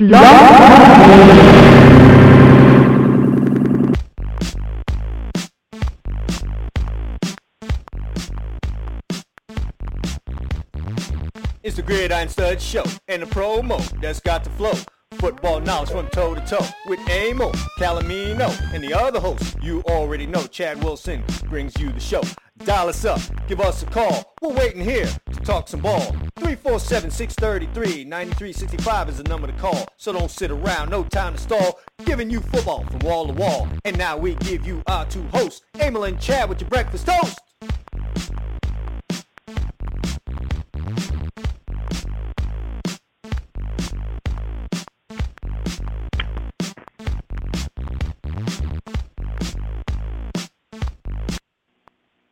It's the Gridiron Stud Show and the promo that's got the flow. Football knowledge from toe to toe with Amo, Calomino, and the other host you already know. Chad Wilson brings you the show. Dial us up, give us a call. We're waiting here to talk some ball. 347-633-9365 is the number to call. So don't sit around, no time to stall. Giving you football from wall to wall. And now we give you our two hosts, Emil and Chad with your breakfast toast.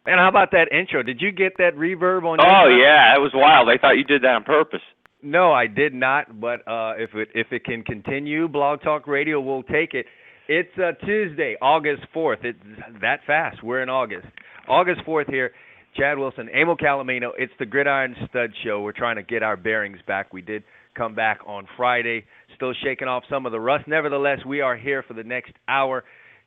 And how about that intro? Did you get that reverb on? Oh yeah, that was wild. I thought you did that on purpose. No, I did not. But uh, if it if it can continue, Blog Talk Radio will take it. It's uh, Tuesday, August fourth. It's that fast. We're in August. August fourth here. Chad Wilson, Emil Calomino. It's the Gridiron Stud Show. We're trying to get our bearings back. We did come back on Friday, still shaking off some of the rust. Nevertheless, we are here for the next hour,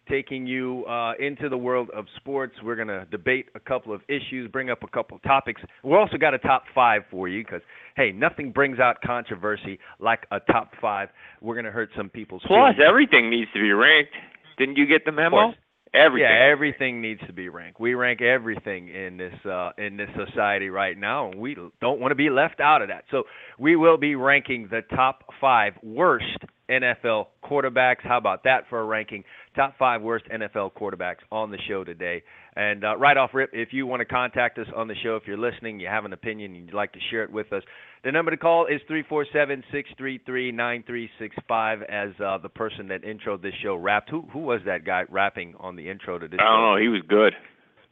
taking you uh, into the world of sports. We're going to debate a couple of issues, bring up a couple of topics. We've also got a top five for you because, hey, nothing brings out controversy like a top five. We're going to hurt some people's Plus, feelings. everything needs to be ranked. Didn't you get the memo? Everything. Yeah, everything needs to be ranked. We rank everything in this uh, in this society right now, and we don't want to be left out of that. So we will be ranking the top five worst NFL quarterbacks. How about that for a ranking? Top five worst NFL quarterbacks on the show today. And uh, right off rip, if you want to contact us on the show, if you're listening, you have an opinion, and you'd like to share it with us, the number to call is 347-633-9365 as uh, the person that introed this show rapped. Who who was that guy rapping on the intro to this I don't show? know. He was good.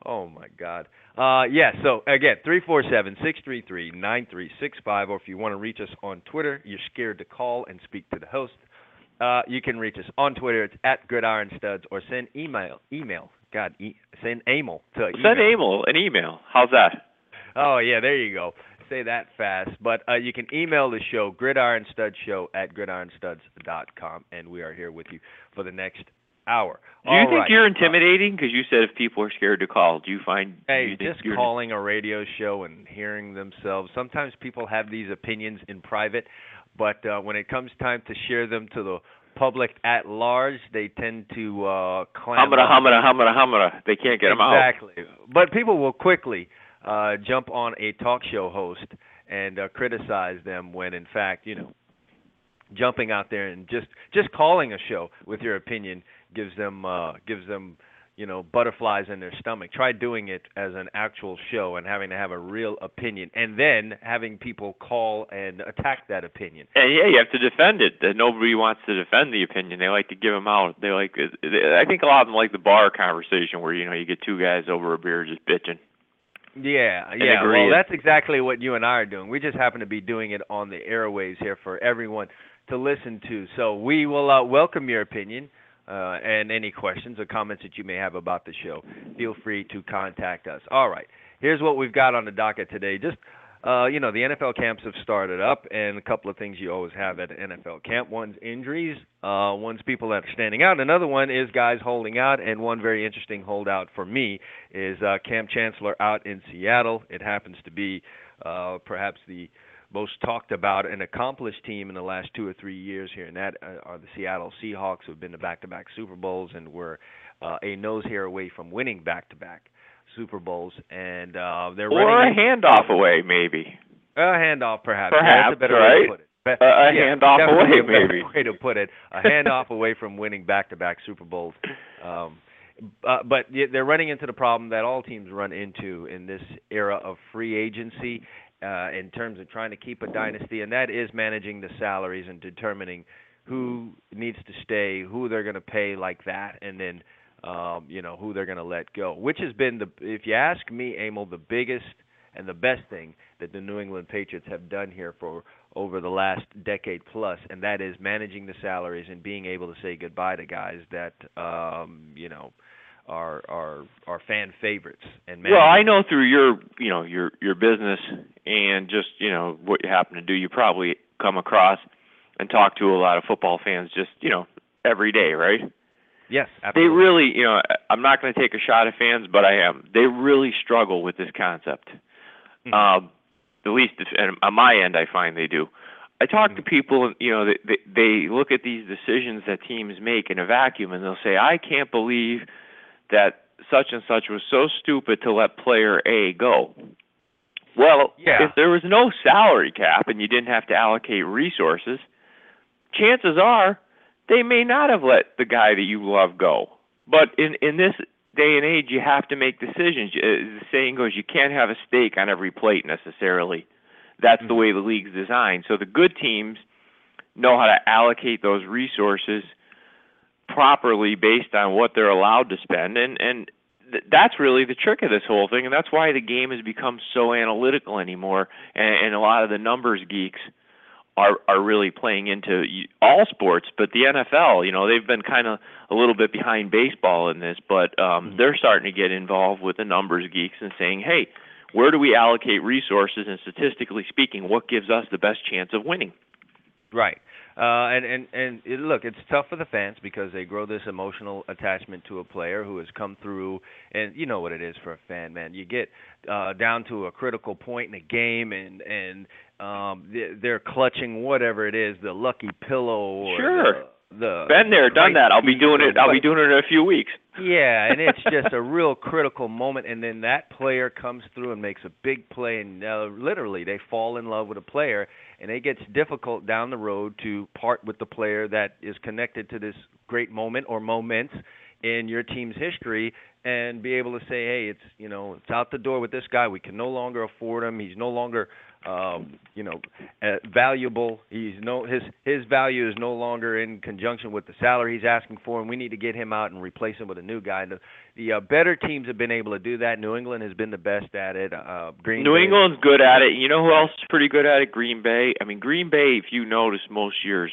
Oh my God. Uh yeah, so again, three four seven six three three nine three six five, or if you want to reach us on Twitter, you're scared to call and speak to the host. Uh, you can reach us on Twitter. It's at Gridiron Studs, or send email. Email. God, e- send email to Send email. An email. How's that? Oh yeah, there you go. Say that fast. But uh, you can email the show, gridironstudshow at gridironstuds.com, and we are here with you for the next hour. Do you All think right. you're intimidating? Because you said if people are scared to call, do you find? Hey, you just calling a radio show and hearing themselves. Sometimes people have these opinions in private, but uh, when it comes time to share them to the public at large, they tend to uh, clam Humada, up. humada, humada, humada. They can't get them out. exactly. But people will quickly uh, jump on a talk show host and uh, criticize them when, in fact, you know, jumping out there and just just calling a show with your opinion gives them uh, gives them you know butterflies in their stomach. Try doing it as an actual show and having to have a real opinion, and then having people call and attack that opinion. And yeah, you have to defend it. Nobody wants to defend the opinion. They like to give them out. They like. I think a lot of them like the bar conversation where you know you get two guys over a beer just bitching. Yeah, And yeah. agree. Well, that's exactly what you and I are doing. We just happen to be doing it on the airwaves here for everyone to listen to. So we will uh, welcome your opinion uh, and any questions or comments that you may have about the show. Feel free to contact us. All right. Here's what we've got on the docket today. Just uh, you know, the NFL camps have started up, and a couple of things you always have at an NFL camp. One's injuries, uh, one's people that are standing out. Another one is guys holding out, and one very interesting holdout for me is uh, Kam Chancellor out in Seattle. It happens to be uh, perhaps the most talked about and accomplished team in the last two or three years here, and that uh, are the Seattle Seahawks, who have been to back-to-back Super Bowls and were uh, a nose hair away from winning back-to-back Super Bowls, and uh, they're Or a handoff away, maybe. a handoff, perhaps. Yeah, that's Perhaps, a better way right? to put it. Be- A- a yeah, handoff away, a maybe. Way to put it. A handoff away from winning back-to-back Super Bowls. Um, uh, but they're running into the problem that all teams run into in this era of free agency, uh, in terms of trying to keep a dynasty, and that is managing the salaries and determining who needs to stay, who they're going to pay like that, and then um, you know who they're going to let go. Which has been the, if you ask me, Emil, the biggest and the best thing that the New England Patriots have done here for over the last decade plus, and that is managing the salaries and being able to say goodbye to guys that um, you know are are are fan favorites. And Well, I know through your, you know, your your business and just, you know, what you happen to do, you probably come across and talk to a lot of football fans just you know every day, right? Yes, They really, you know, I'm not going to take a shot at fans, but I am. They really struggle with this concept. Mhm. Um, at least if, and on my end, I find they do. I talk to Mhm. people, and you know, they, they they look at these decisions that teams make in a vacuum, and they'll say, "I can't believe that such and such was so stupid to let player A go." Well, Yeah. if there was no salary cap and you didn't have to allocate resources, chances are they may not have let the guy that you love go. But in in this day and age, you have to make decisions. Uh, The saying goes, you can't have a steak on every plate necessarily. That's the Mhm. way the league's designed. So the good teams know how to allocate those resources properly based on what they're allowed to spend, and and th- that's really the trick of this whole thing, and that's why the game has become so analytical anymore, and, and a lot of the numbers geeks are are really playing into all sports, but the NFL, you know, they've been kind of a little bit behind baseball in this, but um, Mhm. they're starting to get involved with the numbers geeks and saying, hey, where do we allocate resources, and statistically speaking, what gives us the best chance of winning? Right. Uh, and and and it, look, it's tough for the fans because they grow this emotional attachment to a player who has come through, and you know what it is for a fan, man. You get uh, down to a critical point in a game, and and um, they- they're clutching whatever it is, the lucky pillow or Sure. the, the Been there, done right that. I'll be doing it. I'll be doing it in a few weeks. yeah, and it's just a real critical moment, and then that player comes through and makes a big play, and uh, literally they fall in love with a player, and it gets difficult down the road to part with the player that is connected to this great moment or moments in your team's history, and be able to say, hey, it's you know it's out the door with this guy. We can no longer afford him. He's no longer um, you know, uh, valuable. He's no his his value is no longer in conjunction with the salary he's asking for, and we need to get him out and replace him with a new guy. The, the uh, better teams have been able to do that. New England has been the best at it. Uh, Green New Bay- England's good at it. You know who else is pretty good at it? Green Bay. I mean, Green Bay, if you notice most years,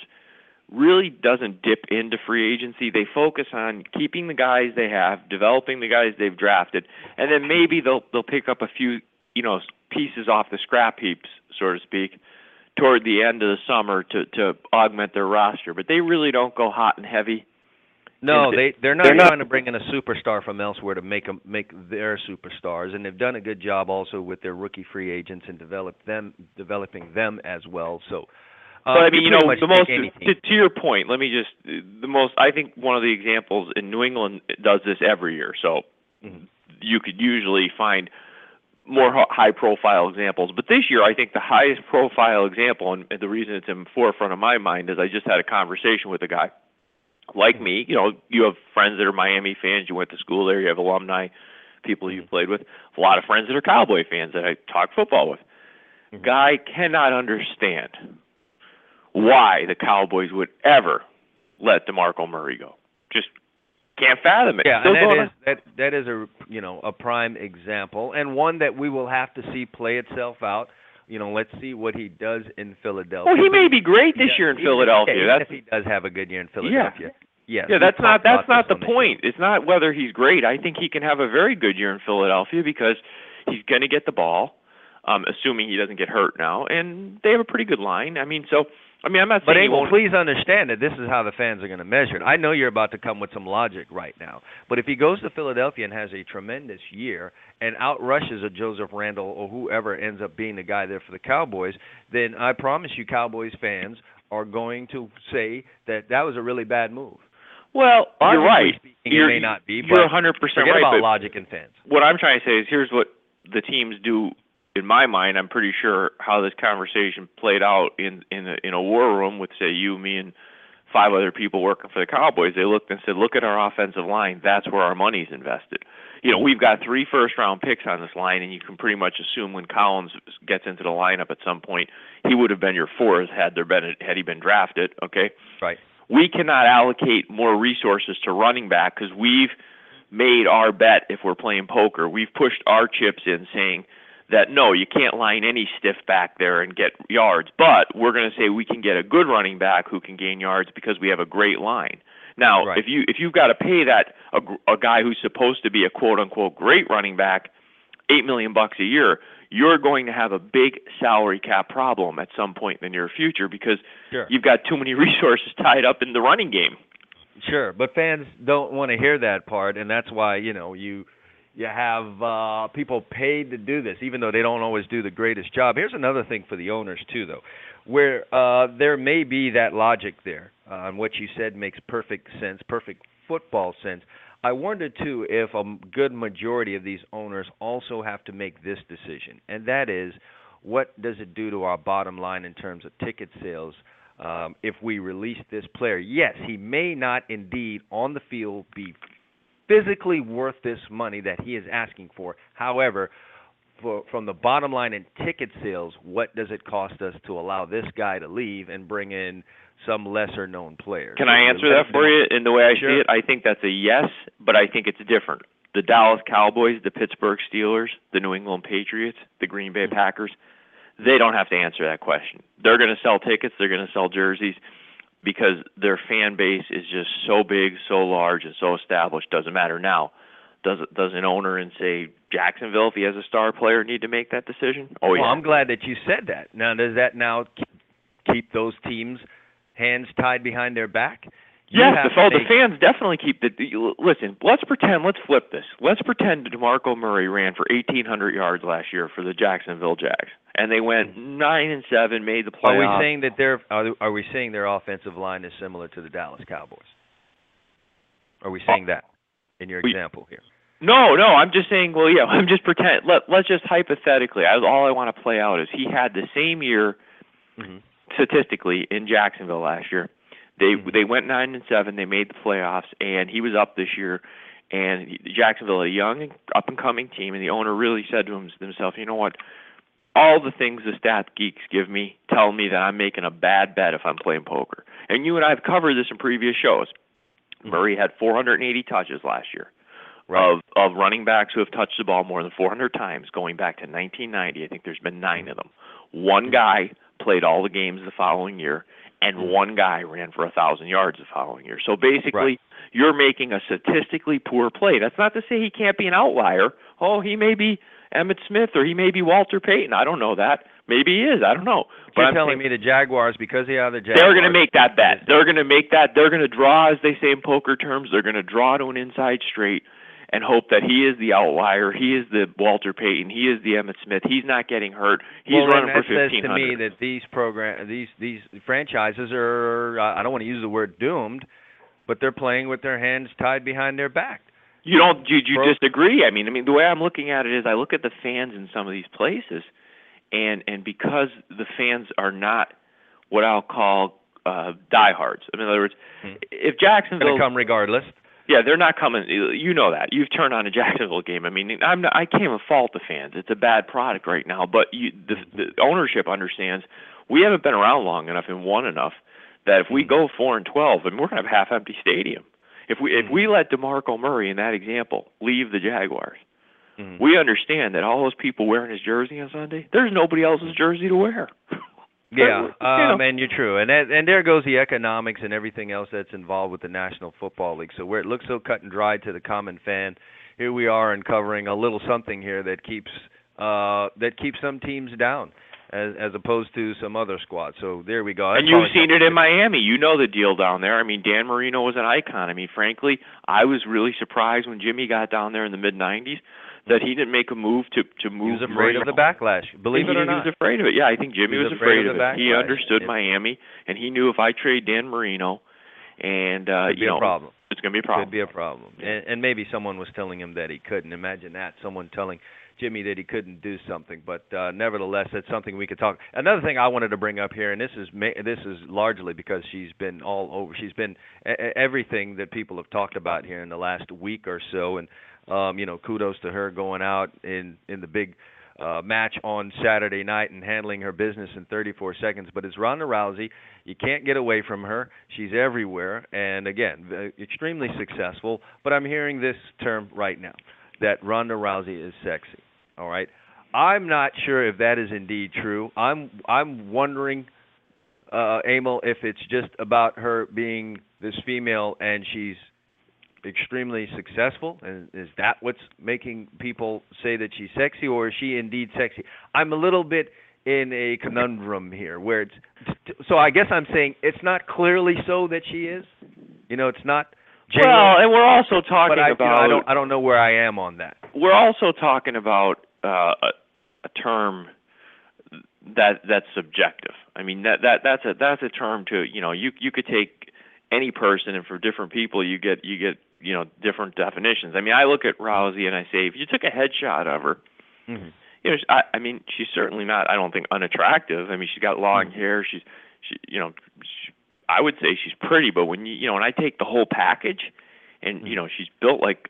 really doesn't dip into free agency. They focus on keeping the guys they have, developing the guys they've drafted, and then maybe they'll they'll pick up a few, you know, pieces off the scrap heaps, so to speak, toward the end of the summer to to augment their roster. But they really don't go hot and heavy. No, And they they're not they're not- trying to bring in a superstar from elsewhere to make them make their superstars, and they've done a good job also with their rookie free agents and develop them developing them as well. So, uh, But I mean, you pretty know, much the most to, to your point. Let me just the most. I think one of the examples in New England does this every year. So Mhm. you could usually find more high profile examples. But this year, I think the highest profile example, and the reason it's in the forefront of my mind is I just had a conversation with a guy like me. You know, you have friends that are Miami fans. You went to school there. You have alumni, people you've played with. A lot of friends that are Cowboy fans that I talk football with. Mhm. Guy cannot understand why the Cowboys would ever let DeMarco Murray go. Just can't fathom it. Yeah, Still and that is that that is a you know a prime example and one that we will have to see play itself out. You know, let's see what he does in Philadelphia. Well, he may be great this Yeah, year in Philadelphia. Yeah, That's if he does have a good year in Philadelphia. Yes, yeah, that's not that's not the point. It's not whether he's great. I think he can have a very good year in Philadelphia because he's going to get the ball, um, assuming he doesn't get hurt now, and they have a pretty good line. I mean, so I mean, I'm not But saying he Abel, please understand that this is how the fans are going to measure it. I know you're about to come with some logic right now, but if he goes to Philadelphia and has a tremendous year and outrushes a Joseph Randle or whoever ends up being the guy there for the Cowboys, then I promise you, Cowboys fans are going to say that that was a really bad move. Well, you're right. speaking, it You're, may not be, You're but 100 percent Forget right. about but logic and fans. what I'm trying to say is here's what the teams do in my mind. I'm pretty sure how this conversation played out in in a, in a war room with say you, me, and five other people working for the Cowboys. They looked and said, "Look at our offensive line. That's where our money's invested." You know, we've got three first round picks on this line, and you can pretty much assume when Collins gets into the lineup at some point, he would have been your fourth had there been had he been drafted. Okay, Right. we cannot allocate more resources to running back because we've made our bet if we're playing poker. We've pushed our chips in saying that no, you can't line any stiff back there and get yards, but we're going to say we can get a good running back who can gain yards because we have a great line. Now, Right. if you if you've got to pay that a, a guy who's supposed to be a quote unquote great running back eight million bucks a year, you're going to have a big salary cap problem at some point in the near future because Sure. you've got too many resources tied up in the running game. Sure, but fans don't want to hear that part, and that's why you know you you have uh, people paid to do this, even though they don't always do the greatest job. Here's another thing for the owners too, though, where uh, there may be that logic there, uh, and what you said makes perfect sense, perfect football sense. I wonder too if a good majority of these owners also have to make this decision, and that is, what does it do to our bottom line in terms of ticket sales? um, if we release this player. Yes, he may not indeed on the field be physically worth this money that he is asking for. However, for, from the bottom line in ticket sales, what does it cost us to allow this guy to leave and bring in some lesser known player? Can I answer that for you in the way I Sure. see it? I think that's a yes, but I think it's different. The Dallas Cowboys, the Pittsburgh Steelers, the New England Patriots, the Green Bay Packers, they don't have to answer that question. They're going to sell tickets, they're going to sell jerseys because their fan base is just so big, so large, and so established. Doesn't matter now. Does does an owner in say Jacksonville, if he has a star player, need to make that decision? Oh well, yeah. I'm glad that you said that. Now, does that now keep, those teams hands tied behind their back? You Yes, the, oh, the fans definitely keep the. you- Listen, let's pretend. Let's flip this. Let's pretend DeMarco Murray ran for 1,800 yards last year for the Jacksonville Jags, and they went nine and seven, made the playoffs. Are we saying that their are, are we saying their offensive line is similar to the Dallas Cowboys? Are we saying that in your example here? No, no. I'm just saying. Well, yeah. I'm just pretend. Let Let's just hypothetically. I, all I want to play out is he had the same year hmm statistically in Jacksonville last year. They Mhm. they went nine and seven. They made the playoffs, and he was up this year. And Jacksonville, a young and up and coming team, and the owner really said to him, himself, "You know what? All the things the stat geeks give me tell me that I'm making a bad bet if I'm playing poker." And you and I have covered this in previous shows. Murray had 480 touches last year Right. of of running backs who have touched the ball more than 400 times going back to 1990. I think there's been nine of them. One Mhm. guy played all the games the following year, and Mhm. one guy ran for a thousand yards the following year. So basically, Right. you're making a statistically poor play. That's not to say he can't be an outlier. Oh, he may be Emmitt Smith or he may be Walter Payton. I don't know that. Maybe he is. I don't know. But You're I'm telling me the Jaguars, because they are the Jaguars, they're going to make that bet. They're going to make that. They're going to draw, as they say in poker terms, they're going to draw to an inside straight and hope that he is the outlier. He is the Walter Payton. He is the Emmitt Smith. He's not getting hurt. He's well, running for that says to me that these program, these these franchises are, I don't want to use the word doomed, but they're playing with their hands tied behind their back. You don't? Do you disagree? I mean, I mean, the way I'm looking at it is, I look at the fans in some of these places, and and because the fans are not what I'll call uh diehards. I mean, in other words, Hmm. if Going Jacksonville to come regardless. Yeah, they're not coming. You know that. You've turned on a Jacksonville game. I mean, I'm not, I can't even fault the fans. It's a bad product right now, but you, the, the ownership understands we haven't been around long enough and won enough that if we go four and twelve, and we're gonna have half empty stadium. If we if we let DeMarco Murray in that example leave the Jaguars, Mhm. we understand that all those people wearing his jersey on Sunday, there's nobody else's jersey to wear. Yeah, um, and you're true, and that, and there goes the economics and everything else that's involved with the National Football League. So where it looks so cut and dried to the common fan, here we are uncovering a little something here that keeps uh, that keeps some teams down, as as opposed to some other squads. So there we go. And you've seen it in Miami. You know the deal down there. I mean, Dan Marino was an icon. I mean, frankly, I was really surprised when Jimmy got down there in the mid '90s that he didn't make a move to to move. He was afraid of the backlash. Believe it or not, he was afraid of it. Yeah, I think Jimmy was was afraid of of the it. He understood Miami, and he knew if I trade Dan Marino, and uh, you know, a problem. it's going to be a problem. Could be a problem. And, and maybe someone was telling him that he couldn't. Imagine that. Someone telling Jimmy that he couldn't do something. But uh, nevertheless, that's something we could talk. Another thing I wanted to bring up here, and this is this is largely because she's been all over. She's been everything that people have talked about here in the last week or so. And um, you know, kudos to her going out in in the big uh, match on Saturday night and handling her business in 34 seconds. But it's Ronda Rousey. You can't get away from her. She's everywhere, and again, extremely successful. But I'm hearing this term right now that Ronda Rousey is sexy. All right, I'm not sure if that is indeed true. I'm I'm wondering, uh, Emil, if it's just about her being this female and she's extremely successful? And is that what's making people say that she's sexy, or is she indeed sexy? I'm a little bit in a conundrum here, where it's so. I guess I'm saying it's not clearly so that she is. You know, it's not. Genuine, well, and we're also talking but I, about. You know, I don't. I don't know where I am on that. We're also talking about uh, a, a term that that's subjective. I mean that that that's a that's a term to you know you you could take any person and for different people you get you get you know different definitions. I mean I look at Rousey and I say if you took a headshot of her, mm-hmm. you know I I mean she's certainly not I don't think unattractive. I mean she's got long mm-hmm. hair. She's she you know she, I would say she's pretty, but when you you know when I take the whole package, and mm-hmm. you know she's built like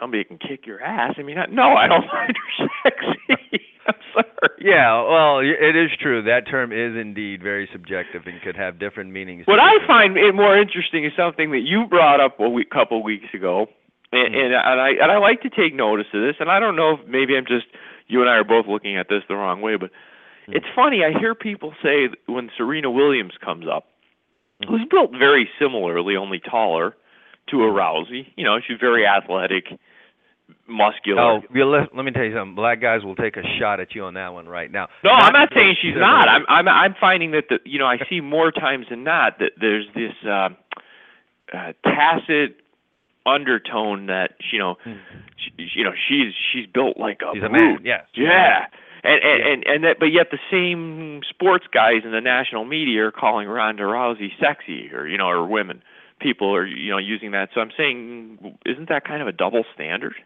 somebody can kick your ass. I mean, no, I don't find her sexy. I'm sorry. Yeah, well, it is true. That term is indeed very subjective and could have different meanings. What I find it more interesting is something that you brought up a week, couple weeks ago, and, mm. and, and I and I like to take notice of this. And I don't know if maybe I'm just you and I are both looking at this the wrong way, but mm. it's funny. I hear people say when Serena Williams comes up, mm. who's built very similarly, only taller, to a Rousey. You know, she's very athletic muscular. Oh, let, let me tell you something. Black guys will take a shot at you on that one right now. No, not I'm not saying she's not. I'm I'm I'm finding that the you know I see more times than not that there's this uh, uh, tacit undertone that you know hmm. she, you know she's she's built like a she's a man. Yes. Yeah. And and, yeah. and and that, but yet the same sports guys in the national media are calling Ronda Rousey sexy, or you know, or women. People are you know using that. So I'm saying, isn't that kind of a double standard?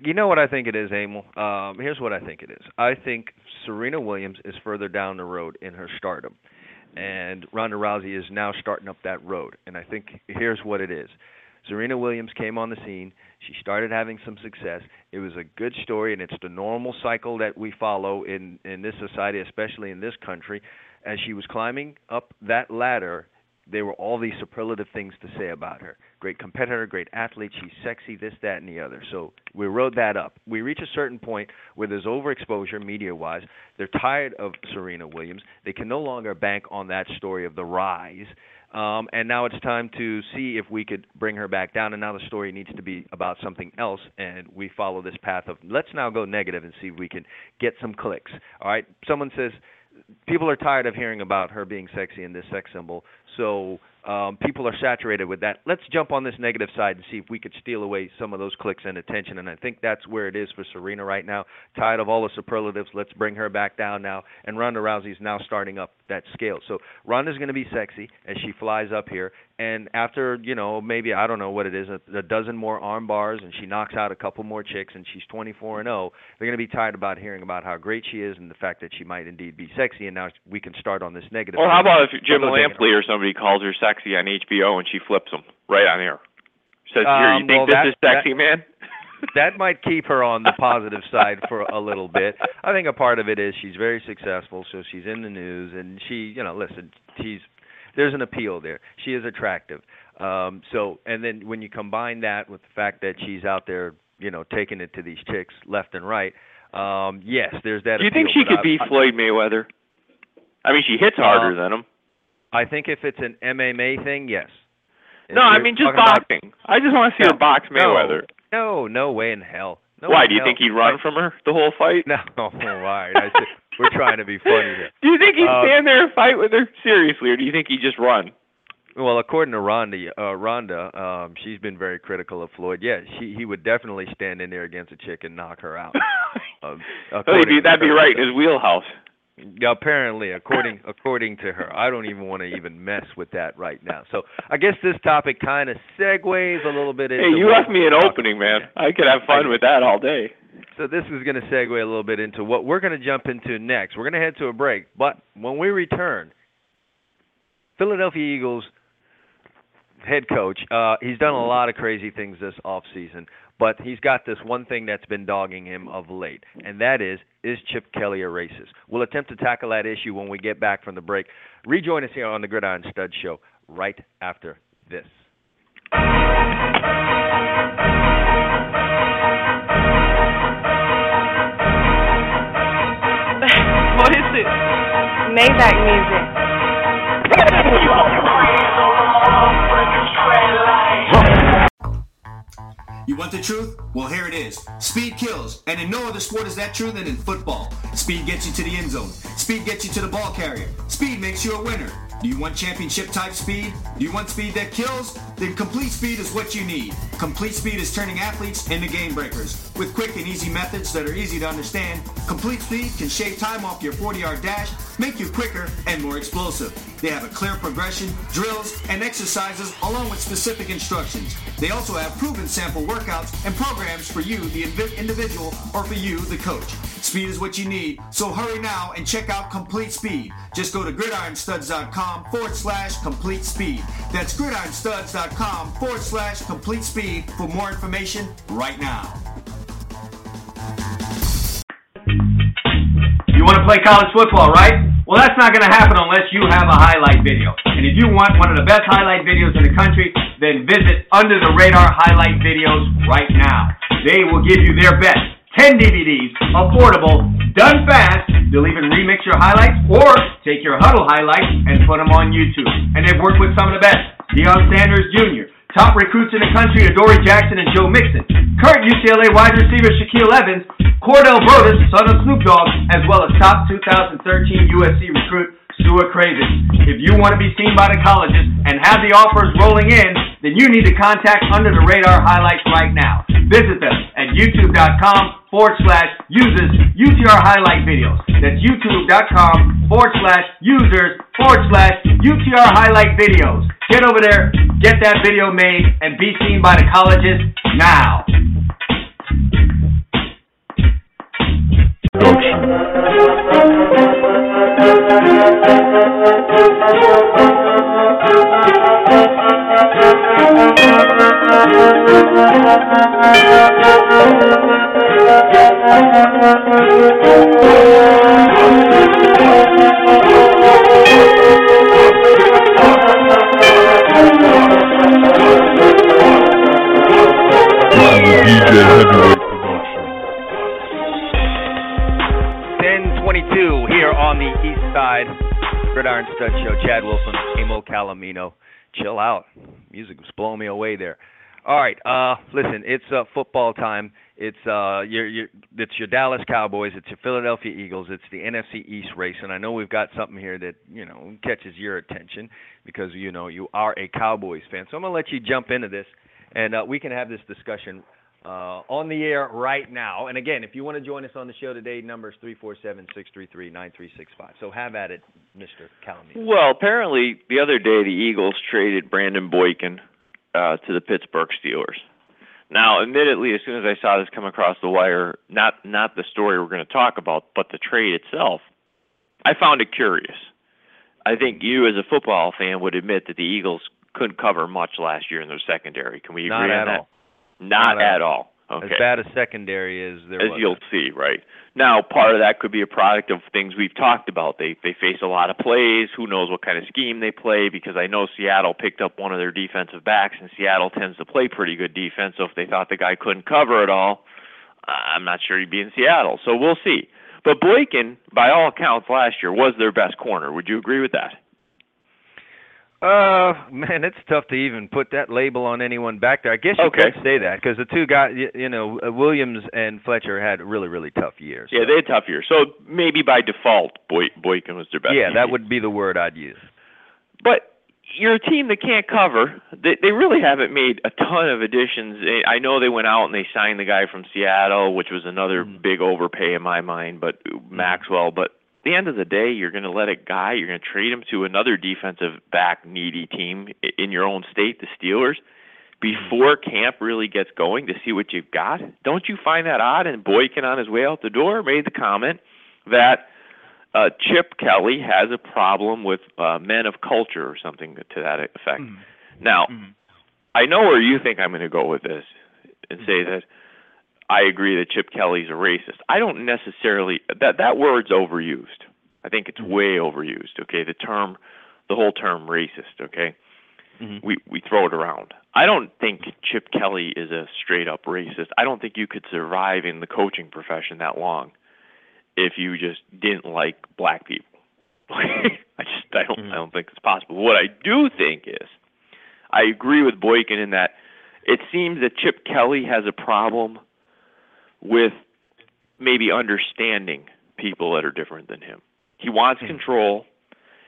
You know what I think it is, Emil? Um, here's what I think it is. I think Serena Williams is further down the road in her stardom, and Ronda Rousey is now starting up that road. And I think here's what it is. Serena Williams came on the scene. She started having some success. It was a good story, and it's the normal cycle that we follow in in this society, especially in this country. As she was climbing up that ladder, there were all these superlative things to say about her. Great competitor, great athlete, she's sexy, this, that, and the other. So we rode that up. We reach a certain point where there's overexposure media wise. They're tired of Serena Williams. They can no longer bank on that story of the rise. Um, and now it's time to see if we could bring her back down. And now the story needs to be about something else. And we follow this path of let's now go negative and see if we can get some clicks. All right. Someone says people are tired of hearing about her being sexy and this sex symbol. So um, people are saturated with that. Let's jump on this negative side and see if we could steal away some of those clicks and attention. And I think that's where it is for Serena right now. Tired of all the superlatives, let's bring her back down now. And Ronda Rousey is now starting up that scale. So Ronda's going to be sexy as she flies up here. And after you know maybe I don't know what it is a, a dozen more arm bars and she knocks out a couple more chicks and she's 24 and 0, they're going to be tired about hearing about how great she is and the fact that she might indeed be sexy. And now we can start on this negative. Or how about if Jim Lampley or somebody calls her sexy on HBO and she flips them right on air? Says, "Here, you Um, think well, this that- is sexy, that- man?" that might keep her on the positive side for a little bit. I think a part of it is she's very successful, so she's in the news, and she, you know, listen, she's there's an appeal there. She is attractive. Um, so, and then when you combine that with the fact that she's out there, you know, taking it to these chicks left and right, um, yes, there's that. Do you think she could I- beat Floyd Mayweather? I mean, she hits harder Uh, than him. I think if it's an MMA thing, yes. If No, I mean just talking about- boxing. I just want to see No, her box Mayweather. No, no way in hell. No Why? Do you hell. think he'd run from her the whole fight? No, all right. I said, we're trying to be funny here. Do you think he'd Uh, stand there and fight with her seriously, or do you think he'd just run? Well, according to Ronda, uh, Ronda, um, she's been very critical of Floyd. Yeah, she he would definitely stand in there against a chick and knock her out. Um, That'd be, that'd be right in his wheelhouse. Yeah, apparently, according according to her, I don't even want to even mess with that right now. So I guess this topic kind of segues a little bit into. Hey, you left me an opening, man. I could have fun I- with that all day. So this is going to segue a little bit into what we're going to jump into next. We're going to head to a break, but when we return, Philadelphia Eagles head coach, uh, he's done a lot of crazy things this off season, but he's got this one thing that's been dogging him of late, and that is is Chip Kelly a racist? We'll attempt to tackle that issue when we get back from the break. Rejoin us here on the Gridiron Stud Show right after this. Maybach music. You want the truth? Well, here it is. Speed kills, and in no other sport is that true than in football. Speed gets you to the end zone. Speed gets you to the ball carrier. Speed makes you a winner. Do you want championship type speed? Do you want speed that kills? Then Complete Speed is what you need. Complete Speed is turning athletes into game breakers. With quick and easy methods that are easy to understand, Complete Speed can shave time off your 40 yard dash, make you quicker and more explosive. They have a clear progression, drills, and exercises along with specific instructions. They also have proven sample workouts and programs for you, the individual, or for you, the coach. Speed is what you need, so hurry now and check out Complete Speed. Just go to gridironstuds.com forward slash complete speed. That's gridironstuds.com forward slash complete speed for more information right now. You want to play college football, right? Well, that's not going to happen unless you have a highlight video. And if you want one of the best highlight videos in the country, then visit Under the Radar Highlight Videos right now. They will give you their best 10 DVDs, affordable, done fast. They'll even remix your highlights or take your huddle highlights and put them on YouTube. And they've worked with some of the best. Deion Sanders Jr., top recruits in the country, Adoree Jackson and Joe Mixon, current UCLA wide receiver Shaquelle Evans, Cordell Broadus, son of Snoop Dogg, as well as top 2013 USC recruit Su'a Cravens. If you want to be seen by the colleges and have the offers rolling in, then you need to contact Under the Radar Highlights right now. Visit them at youtube.com forward slash users UTR highlight videos. That's youtube.com forward slash users forward slash UTR highlight videos. Get over there, get that video made, and be seen by the colleges now. DJ Heavyweight. 1022 here on the east side. Gridiron Stud Show. Chad Wilson, Amo Calomino. Chill out. Music was blowing me away there. All right, uh, listen, it's uh, football time. It's uh, your, your, it's your Dallas Cowboys. It's your Philadelphia Eagles. It's the NFC East race, and I know we've got something here that you know catches your attention because you know you are a Cowboys fan. So I'm gonna let you jump into this, and uh, we can have this discussion on the air right now. And again, if you want to join us on the show today, number is 347-633-9365. So have at it, Mr. Calomino. Well, apparently the other day the Eagles traded Brandon Boykin uh, to the Pittsburgh Steelers. Now, admittedly, as soon as I saw this come across the wire, not not the story we're going to talk about, but the trade itself, I found it curious. I think you, as a football fan, would admit that the Eagles couldn't cover much last year in their secondary. Can we agree Not on at that? all. Not, Not at at all. Okay. As bad a secondary as there as was. you'll see, right? Now, part of that could be a product of things we've talked about. They they face a lot of plays. Who knows what kind of scheme they play? Because I know Seattle picked up one of their defensive backs, and Seattle tends to play pretty good defense. So if they thought the guy couldn't cover it all, I'm not sure he'd be in Seattle. So we'll see. But Boykin, by all accounts, last year was their best corner. Would you agree with that? Uh, man, it's tough to even put that label on anyone back there. I guess you Okay. could say that because the two guys, you, you know, uh, Williams and Fletcher had really, really tough years. Yeah, they had tough years. So maybe by default, Boy, Boykin was their best. yeah, that would be the word I'd use. But you're a team that can't cover. They they really haven't made a ton of additions. I know they went out and they signed the guy from Seattle, which was another Mhm. big overpay in my mind, but Maxwell, but the end of the day, you're going to let a guy, you're going to trade him to another defensive back needy team in your own state, the Steelers, before camp really gets going to see what you've got. Don't you find that odd? And Boykin on his way out the door made the comment that uh, Chip Kelly has a problem with uh, men of culture or something to that effect. Now, I know where you think I'm going to go with this and say that I agree that Chip Kelly's a racist. I don't necessarily that that word's overused. I think it's way overused. Okay, the term, the whole term racist. Okay, Mhm. we we throw it around. I don't think Chip Kelly is a straight up racist. I don't think you could survive in the coaching profession that long if you just didn't like black people. I just I don't I don't think it's possible. What I do think is I agree with Boykin in that it seems that Chip Kelly has a problem with maybe understanding people that are different than him. He wants Mhm. control,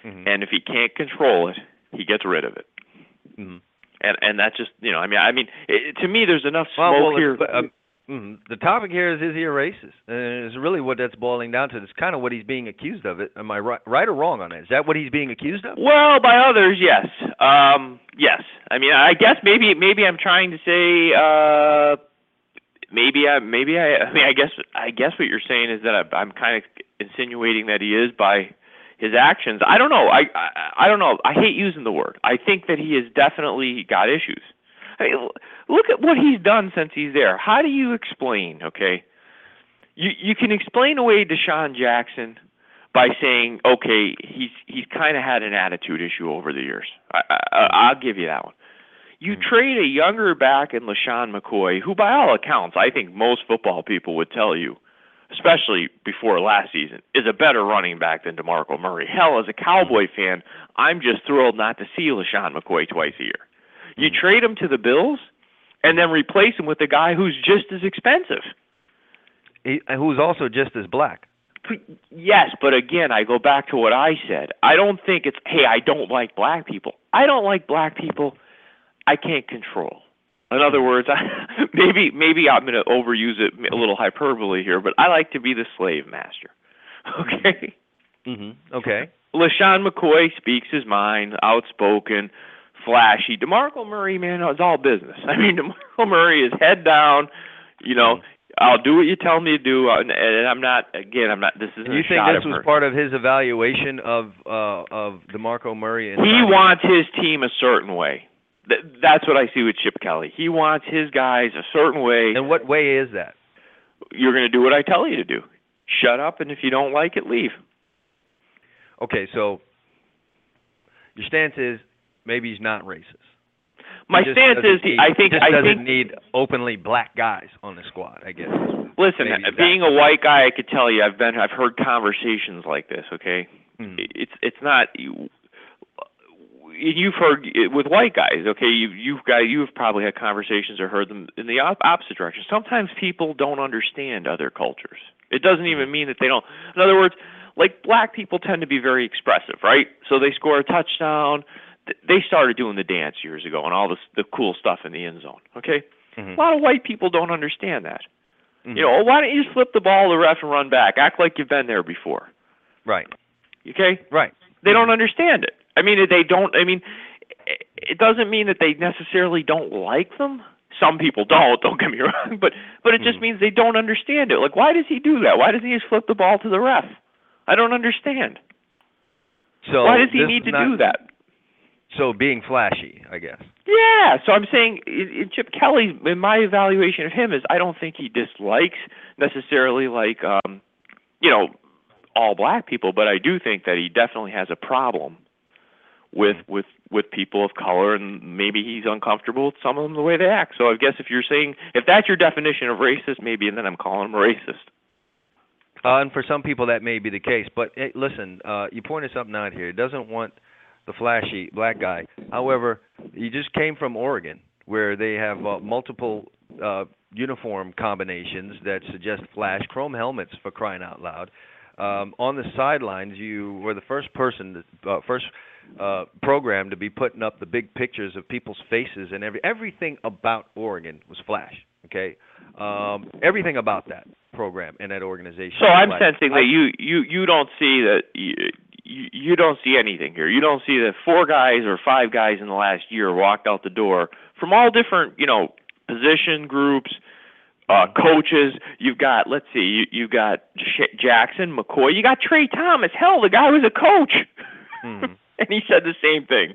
Mhm. and if he can't control it, he gets rid of it. Mhm. And and that's just you know I mean I mean it, to me there's enough smoke well, here. it's- um, mhm. the topic here is is he a racist? Uh, is really what that's boiling down to. It's kind of what he's being accused of. It. Am I right, right or wrong on it? Is that what he's being accused of? Well, by others, yes. Um, yes. I mean, I guess maybe maybe I'm trying to say uh, maybe I maybe I I mean I guess I guess what you're saying is that I, I'm kind of insinuating that he is by his actions. I don't know. I, I I don't know. I hate using the word. I think that he has definitely got issues. I mean, look at what he's done since he's there. How do you explain? Okay, you you can explain away DeSean Jackson by saying, okay, he's he's kind of had an attitude issue over the years. I, I, I'll give you that one. You Mhm. trade a younger back in LeSean McCoy, who by all accounts, I think most football people would tell you, especially before last season, is a better running back than DeMarco Murray. Hell, as a Cowboy fan, I'm just thrilled not to see LeSean McCoy twice a year. You Mhm. trade him to the Bills and then replace him with a guy who's just as expensive. He, who's also just as black. Yes, but again, I go back to what I said. I don't think it's hey, I don't like black people. I don't like black people. I can't control. In other words, I, maybe maybe I'm going to overuse it a little hyperbole here, but I like to be the slave master. Okay. hmm Okay. LeSean McCoy speaks his mind, outspoken, flashy. DeMarco Murray, man, it's all business. I mean, DeMarco Murray is head down. You know, I'll do what you tell me to do, uh, and, and I'm not. Again, I'm not. This isn't you a think this was part of his evaluation of uh of DeMarco Murray? And He wants his team a certain way. Th- that's what I see with Chip Kelly. He wants his guys a certain way. And what way is that? You're going to do what I tell you to do. Shut up, and if you don't like it, leave. Okay, so your stance is maybe he's not racist. My stance is, he, I think, I doesn't think. need openly black guys on the squad. I guess. Listen, maybe being a white guy, I could tell you, I've been, I've heard conversations like this. Okay, Hmm. it's, it's not. You, you've heard with white guys. Okay, you, you've got, you've probably had conversations or heard them in the op- opposite direction. Sometimes people don't understand other cultures. It doesn't even mean that they don't. In other words, like black people tend to be very expressive, right? So they score a touchdown. They started doing the dance years ago and all this the cool stuff in the end zone. Okay, Mhm. a lot of white people don't understand that. Mhm. You know, why don't you just flip the ball to the ref and run back? Act like you've been there before. Right. Okay? Right. They don't understand it. I mean, they don't. I mean, it- doesn't mean that they necessarily don't like them. Some people don't. Don't get me wrong, but but it just Mhm. means they don't understand it. Like, why does he do that? Why doesn't he just flip the ball to the ref? I don't understand. So why does he need to not- do that? So being flashy, I guess. Yeah, so I'm saying in, in Chip Kelly, in my evaluation of him is I don't think he dislikes necessarily like um, you know, all black people, but I do think that he definitely has a problem with with with people of color, and maybe he's uncomfortable with some of them the way they act. So I guess if you're saying if that's your definition of racist, maybe and then I'm calling him a racist. Uh, and for some people that may be the case. But hey, listen, uh, you pointed something out here. He doesn't want the flashy black guy. However, he just came from Oregon, where they have uh, multiple uh, uniform combinations that suggest flash, chrome helmets for crying out loud. Um, on the sidelines, you were the first person, to, uh, first uh, program to be putting up the big pictures of people's faces and every everything about Oregon was flash. Okay, um, everything about that program and that organization. So I'm flash. sensing that you you you don't see that you, you you don't see anything here. You don't see that four guys or five guys in the last year walked out the door from all different you know position groups, uh, coaches. You've got let's see, you you got Sh- Jackson, McCoy. You got Tra Thomas. Hell, the guy was a coach, Mhm. and he said the same thing.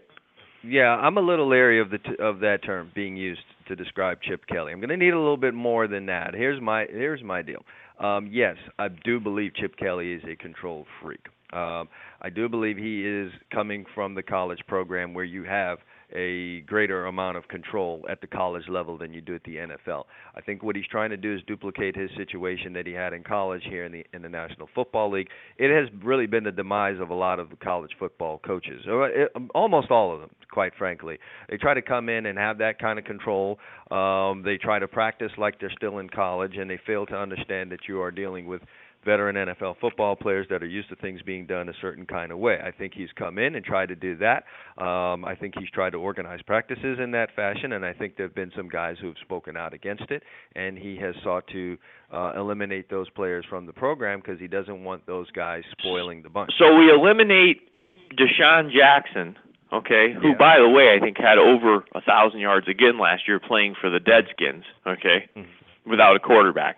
Yeah, I'm a little leery of the t- of that term being used to describe Chip Kelly. I'm going to need a little bit more than that. Here's my here's my deal. Um, yes, I do believe Chip Kelly is a control freak. Um, I do believe he is coming from the college program where you have a greater amount of control at the college level than you do at the NFL. I think what he's trying to do is duplicate his situation that he had in college here in the in the National Football League. It has really been the demise of a lot of college football coaches, or it, almost all of them, quite frankly. They try to come in and have that kind of control. Um, they try to practice like they're still in college, and they fail to understand that you are dealing with veteran NFL football players that are used to things being done a certain kind of way. I think he's come in and tried to do that. Um, I think he's tried to organize practices in that fashion, and I think there have been some guys who have spoken out against it, and he has sought to uh, eliminate those players from the program because he doesn't want those guys spoiling the bunch. So we eliminate DeSean Jackson. Okay, who, Yeah. by the way, I think had over a thousand yards again last year playing for the Deadskins. Okay, Mhm. without a quarterback.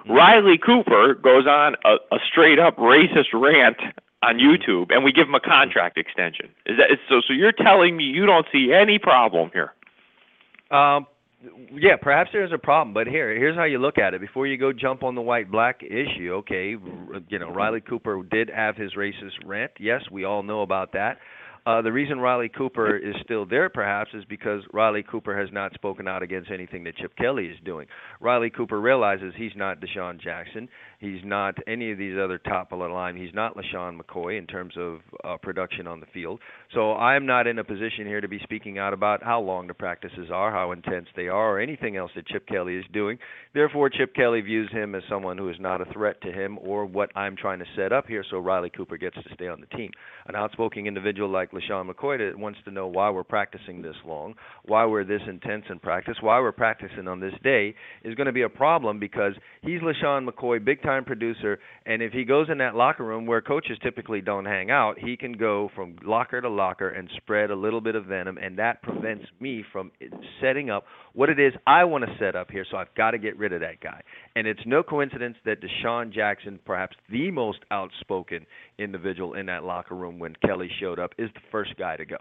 Mm-hmm. Riley Cooper goes on a, a straight up racist rant on YouTube, and we give him a contract extension. Is that so? So you're telling me you don't see any problem here? Um, yeah, perhaps there's a problem, but here, here's how you look at it. Before you go jump on the white-black issue, okay, you know, Riley Cooper did have his racist rant. Yes, we all know about that. Uh, the reason Riley Cooper is still there, perhaps, is because Riley Cooper has not spoken out against anything that Chip Kelly is doing. Riley Cooper realizes he's not DeSean Jackson. He's not any of these other top of the line. He's not LeSean McCoy in terms of uh, production on the field. So I'm not in a position here to be speaking out about how long the practices are, how intense they are, or anything else that Chip Kelly is doing. Therefore, Chip Kelly views him as someone who is not a threat to him or what I'm trying to set up here so Riley Cooper gets to stay on the team. An outspoken individual like LeSean McCoy that wants to know why we're practicing this long, why we're this intense in practice, why we're practicing on this day is going to be a problem because he's LeSean McCoy, big time producer, and if he goes in that locker room where coaches typically don't hang out, he can go from locker to locker and spread a little bit of venom, and that prevents me from setting up what it is I want to set up here. So I've got to get rid of that guy. And it's no coincidence that DeSean Jackson, perhaps the most outspoken individual in that locker room when Kelly showed up, is the first guy to go.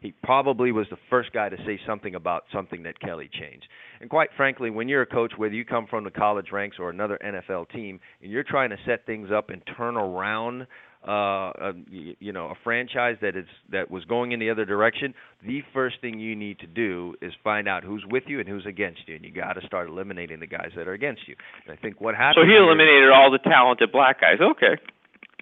He probably was the first guy to say something about something that Kelly changed. And quite frankly, when you're a coach, whether you come from the college ranks or another NFL team, and you're trying to set things up and turn around, uh, a, y- you know, a franchise that is that was going in the other direction, the first thing you need to do is find out who's with you and who's against you, and you got to start eliminating the guys that are against you. And I think what happened. So he eliminated all the talented black guys. Okay,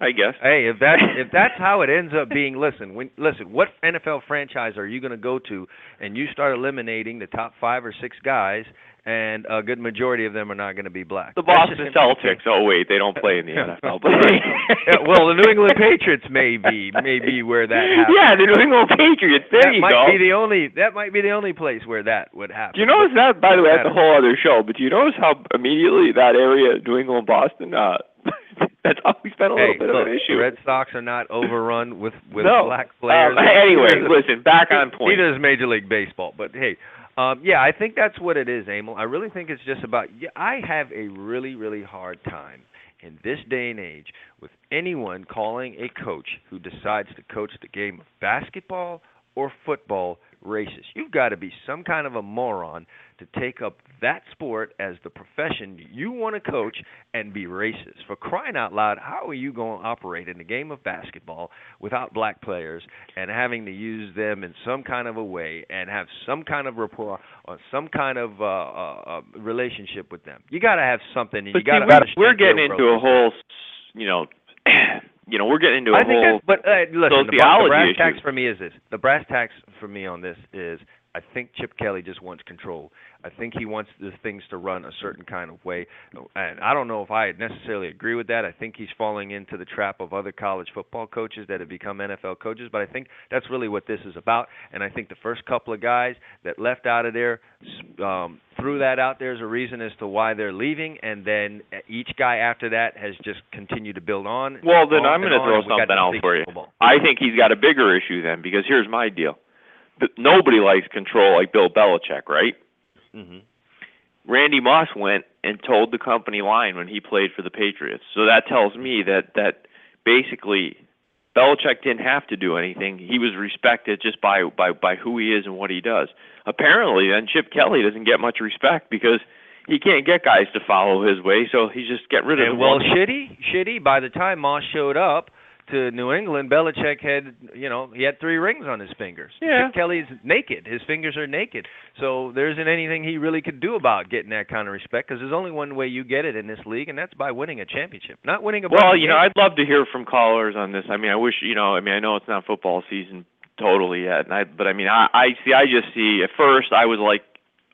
I guess. Hey, if that if that's how it ends up being, listen, when listen, what NFL franchise are you going to go to and you start eliminating the top 5 or 6 guys and a good majority of them are not going to be black. The Boston Celtics. Oh wait, they don't play in the NFL. But Yeah, well, the New England Patriots may be may be where that happens. Yeah, the New England Patriots. There that you might go. be the only that might be the only place where that would happen. Do you notice that? By the way, that's a whole other show. But do you notice how immediately that area, New England, Boston, uh, that's always been a little Hey, bit look, of an the ise Red Sox are not overrun with with no. black players. Um, anyway, listen, back on point. Neither is Major League Baseball, but hey, um, yeah, I think that's what it is, Emil. I really think it's just about. Yeah, I have a really, really hard time in this day and age with anyone calling a coach who decides to coach the game of basketball or football racist. You've got to be some kind of a moron to take up that sport as the profession you want to coach and be racist. For crying out loud, how are you going to operate in the game of basketball without black players and having to use them in some kind of a way and have some kind of rapport or some kind of uh, uh, uh, relationship with them? You got to have something. And But you got to we're getting into a whole, you know, you know, we're getting into a I think whole. that's, but uh, listen, the, the brass issue. tacks for me is this. The brass tacks for me on this is I think Chip Kelly just wants control. I think he wants the things to run a certain kind of way, and I don't know if I necessarily agree with that. I think he's falling into the trap of other college football coaches that have become NFL coaches, but I think that's really what this is about. And I think the first couple of guys that left out of there um, threw that out there as a reason as to why they're leaving, and then each guy after that has just continued to build on. Well, then on I'm going to throw and we got something out for you. Bowl. I think he's got a bigger issue then, because here's my deal. Nobody likes control like Bill Belichick, right? Mhm. Randy Moss went and told the company line when he played for the Patriots. So that tells me that that basically Belichick didn't have to do anything. He was respected just by by by who he is and what he does. Apparently, then Chip Kelly doesn't get much respect because he can't get guys to follow his way, so he's just getting rid of And the well, shitty, shitty. By the time Moss showed up to New England, Belichick had, you know, he had three rings on his fingers. Yeah. Chip Kelly's naked. His fingers are naked. So there isn't anything he really could do about getting that kind of respect because there's only one way you get it in this league, and that's by winning a championship, not winning a. Well, you know. I'd love to hear from callers on this. I mean, I wish, you know, I mean, I know it's not football season totally yet, and I, but I mean, I, I see, I just see. At first, I was like,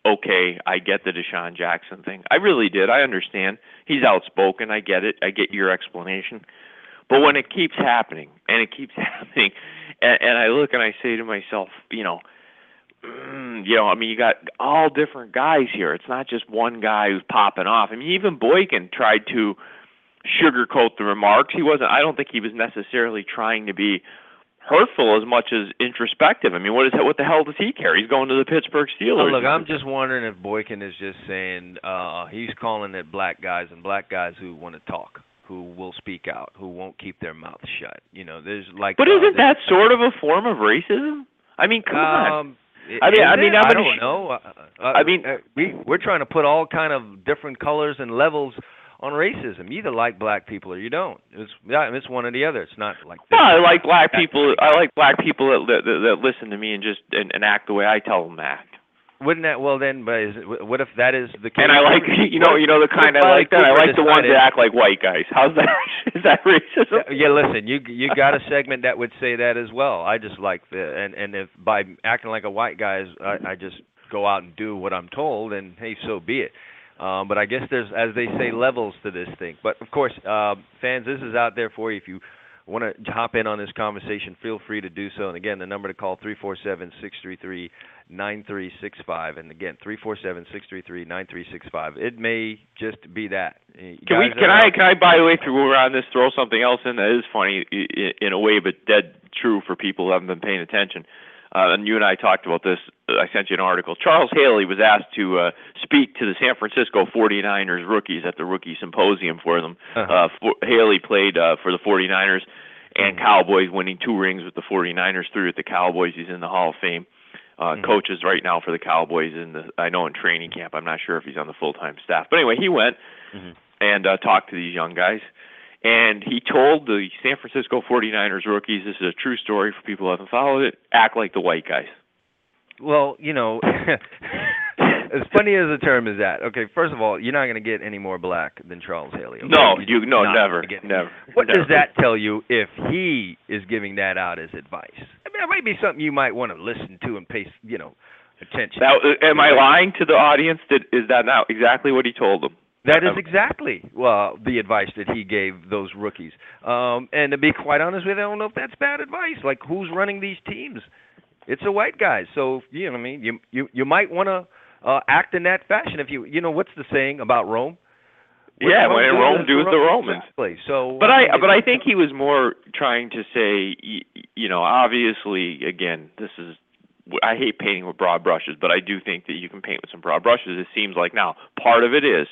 okay, I get the DeSean Jackson thing. I really did. I understand. He's outspoken. I get it. I get your explanation. But when it keeps happening and it keeps happening, and, and I look and I say to myself, you know, mm, you know, I mean, you got all different guys here. It's not just one guy who's popping off. I mean, even Boykin tried to sugarcoat the remarks. He wasn't. I don't think he was necessarily trying to be hurtful as much as introspective. I mean, what is that? What the hell does he care? He's going to the Pittsburgh Oh, Steelers. look, I'm just wondering if Boykin is just saying uh he's calling it black guys and black guys who want to talk, who will speak out, who won't keep their mouth shut. You know, there's like. But uh, isn't there's- that sort of a form of racism? I mean, come on. Um, I mean- I mean. I don't sh- know. Uh, uh, I mean- uh, we we're trying to put all kind of different colors and levels on racism. You either like black people or you don't. It's yeah, it's one or the other. It's not like. Well, I like black people. I like black people that that, that, that listen to me and just and, and act the way I tell them to act. Wouldn't that well then? But is it, what if that is the case? And I like you know you know the kind I like that. I like the ones that act like white guys. How's that? Is that racism? Yeah, listen, you you got a segment that would say that as well. I just like the and and if by acting like a white guy, is- I, I just go out and do what I'm told, and hey, so be it. Um, but I guess there's, as they say, levels to this thing. But of course, uh, fans, this is out there for you. If you want to hop in on this conversation, feel free to do so. And again, the number to call three four seven six three three nine three six five. And again, three four seven six three three nine three six five. It may just be that. You Can we? Can I? Can I? By the way, through we're on this, throw something else in that is funny in a way, but dead true for people who haven't been paying attention. Uh, and you and I talked about this. Uh, I sent you an article. Charles Haley was asked to uh, speak to the San Francisco 49ers rookies at the rookie symposium for them. Uh-huh. Uh, for, Haley played uh, for the 49ers and Mhm. Cowboys, winning two rings with the 49ers. Three with the Cowboys. He's in the Hall of Fame. Uh, Mhm. Coaches right now for the Cowboys in the. I know in training camp. I'm not sure if he's on the full time staff, but anyway, he went Mhm. and uh, talked to these young guys. And he told the San Francisco 49ers rookies, this is a true story for people who haven't followed it, act like the white guys. Well, you know, as funny as the term is that. Okay, first of all, you're not going to get any more black than Charles Haley. Okay? No, You're you no, never, never. What never. does that tell you if he is giving that out as advice? I mean, that might be something you might want to listen to and pay, you know, attention. Now, am I lying to the audience? That is that now exactly what he told them? That is exactly well the advice that he gave those rookies. Um, and to be quite honest with you, I don't know if that's bad advice. Like who's running these teams? It's a white guy. So you know what I mean. You you you might want to uh, act in that fashion. If you you know what's the saying about Rome? What Yeah, when Rome, do as the Romans. Exactly. So, But uh, I but I think he was more trying to say, y- you know, obviously, again, this is. I hate painting with broad brushes, but I do think that you can paint with some broad brushes. It seems like now part of it is,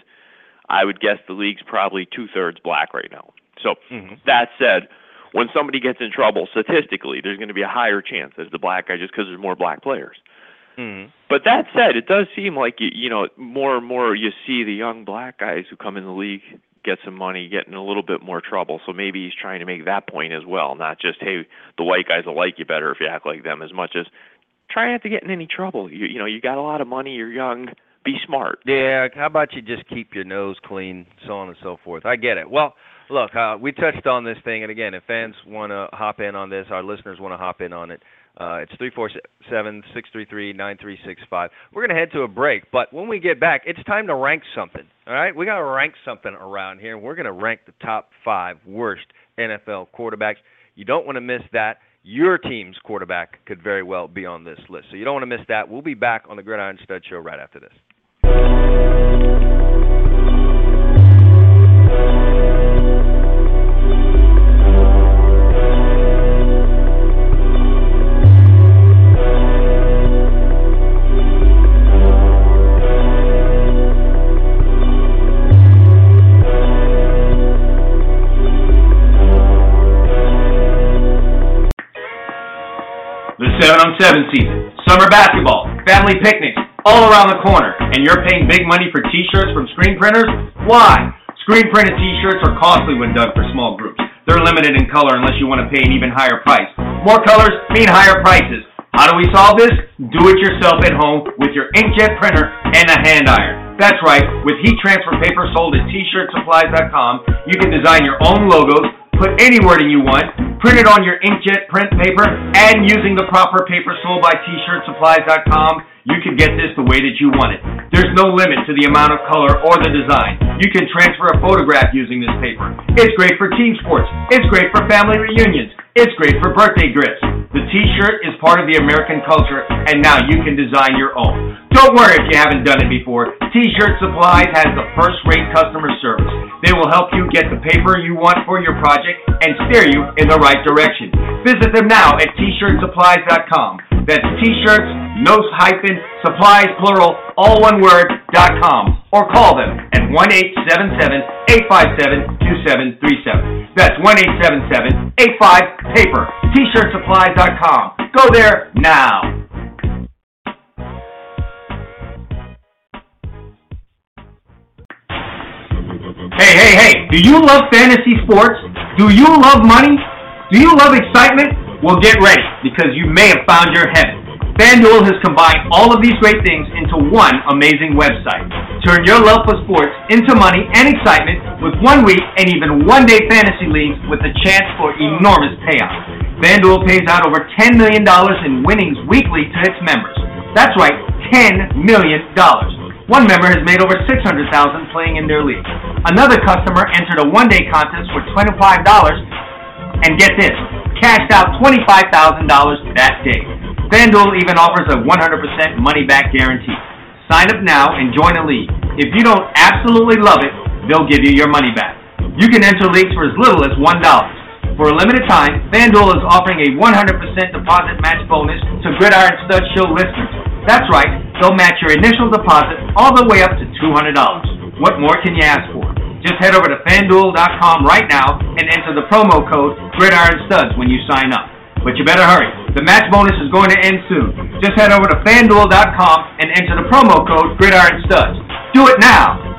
I would guess the league's probably two thirds black right now. So Mhm. that said, when somebody gets in trouble, statistically, there's going to be a higher chance as the black guy just because there's more black players. Mhm. But that said, it does seem like you you know more and more you see the young black guys who come in the league get some money, get in a little bit more trouble. So maybe he's trying to make that point as well, not just hey the white guys will like you better if you act like them, as much as try not to get in any trouble. You you know you got a lot of money, you're young, be smart. Yeah, how about you just keep your nose clean, so on and so forth. I get it. Well, look, uh, we touched on this thing, and again, if fans want to hop in on this, our listeners want to hop in on it. Uh, it's three four seven six three three nine three six five. We're gonna head to a break, but when we get back, it's time to rank something. All right, we gotta rank something around here. We're gonna rank the top five worst NFL quarterbacks. You don't want to miss that. Your team's quarterback could very well be on this list, so you don't want to miss that. We'll be back on the Gridiron Stud Show right after this. 7 on 7 season, summer basketball, family picnics, all around the corner, and you're paying big money for t shirts from screen printers? Why? Screen printed t shirts are costly when done for small groups. they're limited in color unless you want to pay an even higher price. More colors mean higher prices. How do we solve this? Do it yourself at home with your inkjet printer and a hand iron. That's right, with heat transfer paper sold at t-shirtsupplies.com, you can design your own logos, put any wording you want, print it on your inkjet print paper, and using the proper paper sold by t-shirtsupplies.com, you can get this the way that you want it. There's no limit to the amount of color or the design. You can transfer a photograph using this paper. It's great for team sports. It's great for family reunions. It's great for birthday gifts. The t-shirt is part of the American culture, and now you can design your own. Don't worry if you haven't done it before. T-Shirt Supplies has the first-rate customer service. They will help you get the paper you want for your project and steer you in the right direction. Visit them now at t-shirtsupplies.com. That's t-shirts, no hyphen, supplies plural, all one word, dot com. Or call them at 1-877-857-2737. That's 1-877-85-PAPER. T-shirtsupplies.com. Go there now. Hey, hey, hey, do you love fantasy sports? Do you love money? Do you love excitement? Well, get ready because you may have found your heaven. FanDuel has combined all of these great things into one amazing website. Turn your love for sports into money and excitement with one week and even one day fantasy leagues with a chance for enormous payouts. FanDuel pays out over $10 million in winnings weekly to its members. That's right, $10 million. One member has made over 600,000 playing in their league. Another customer entered a one-day contest for $25 and get this, cashed out $25,000 that day. FanDuel even offers a 100% money-back guarantee. Sign up now and join a league. If you don't absolutely love it, they'll give you your money back. You can enter leagues for as little as $1. For a limited time, FanDuel is offering a 100% deposit match bonus to Gridiron Stud Show listeners. That's right, they'll match your initial deposit all the way up to $200. What more can you ask for? Just head over to fanduel.com right now and enter the promo code Gridiron Studs when you sign up. But you better hurry. The match bonus is going to end soon. Just head over to fanduel.com and enter the promo code Gridiron Studs. Do it now!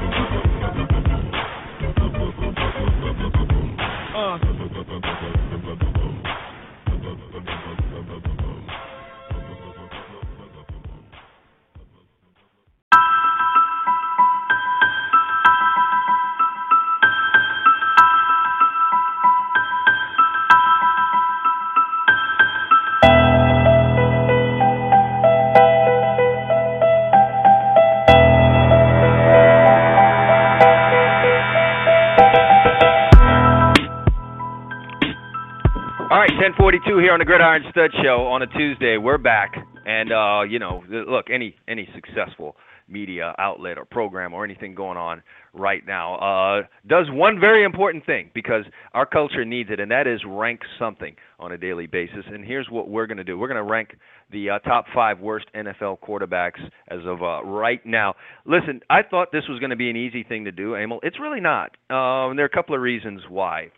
Here on the Gridiron Stud Show on a Tuesday. We're back. And, uh, you know, look, any any successful media outlet or program or anything going on right now uh, does one very important thing because our culture needs it, and that is rank something on a daily basis. And here's what we're going to do we're going to rank the uh, top five worst NFL quarterbacks as of uh, right now. Listen, I thought this was going to be an easy thing to do, Emil. It's really not. And there are a couple of reasons why.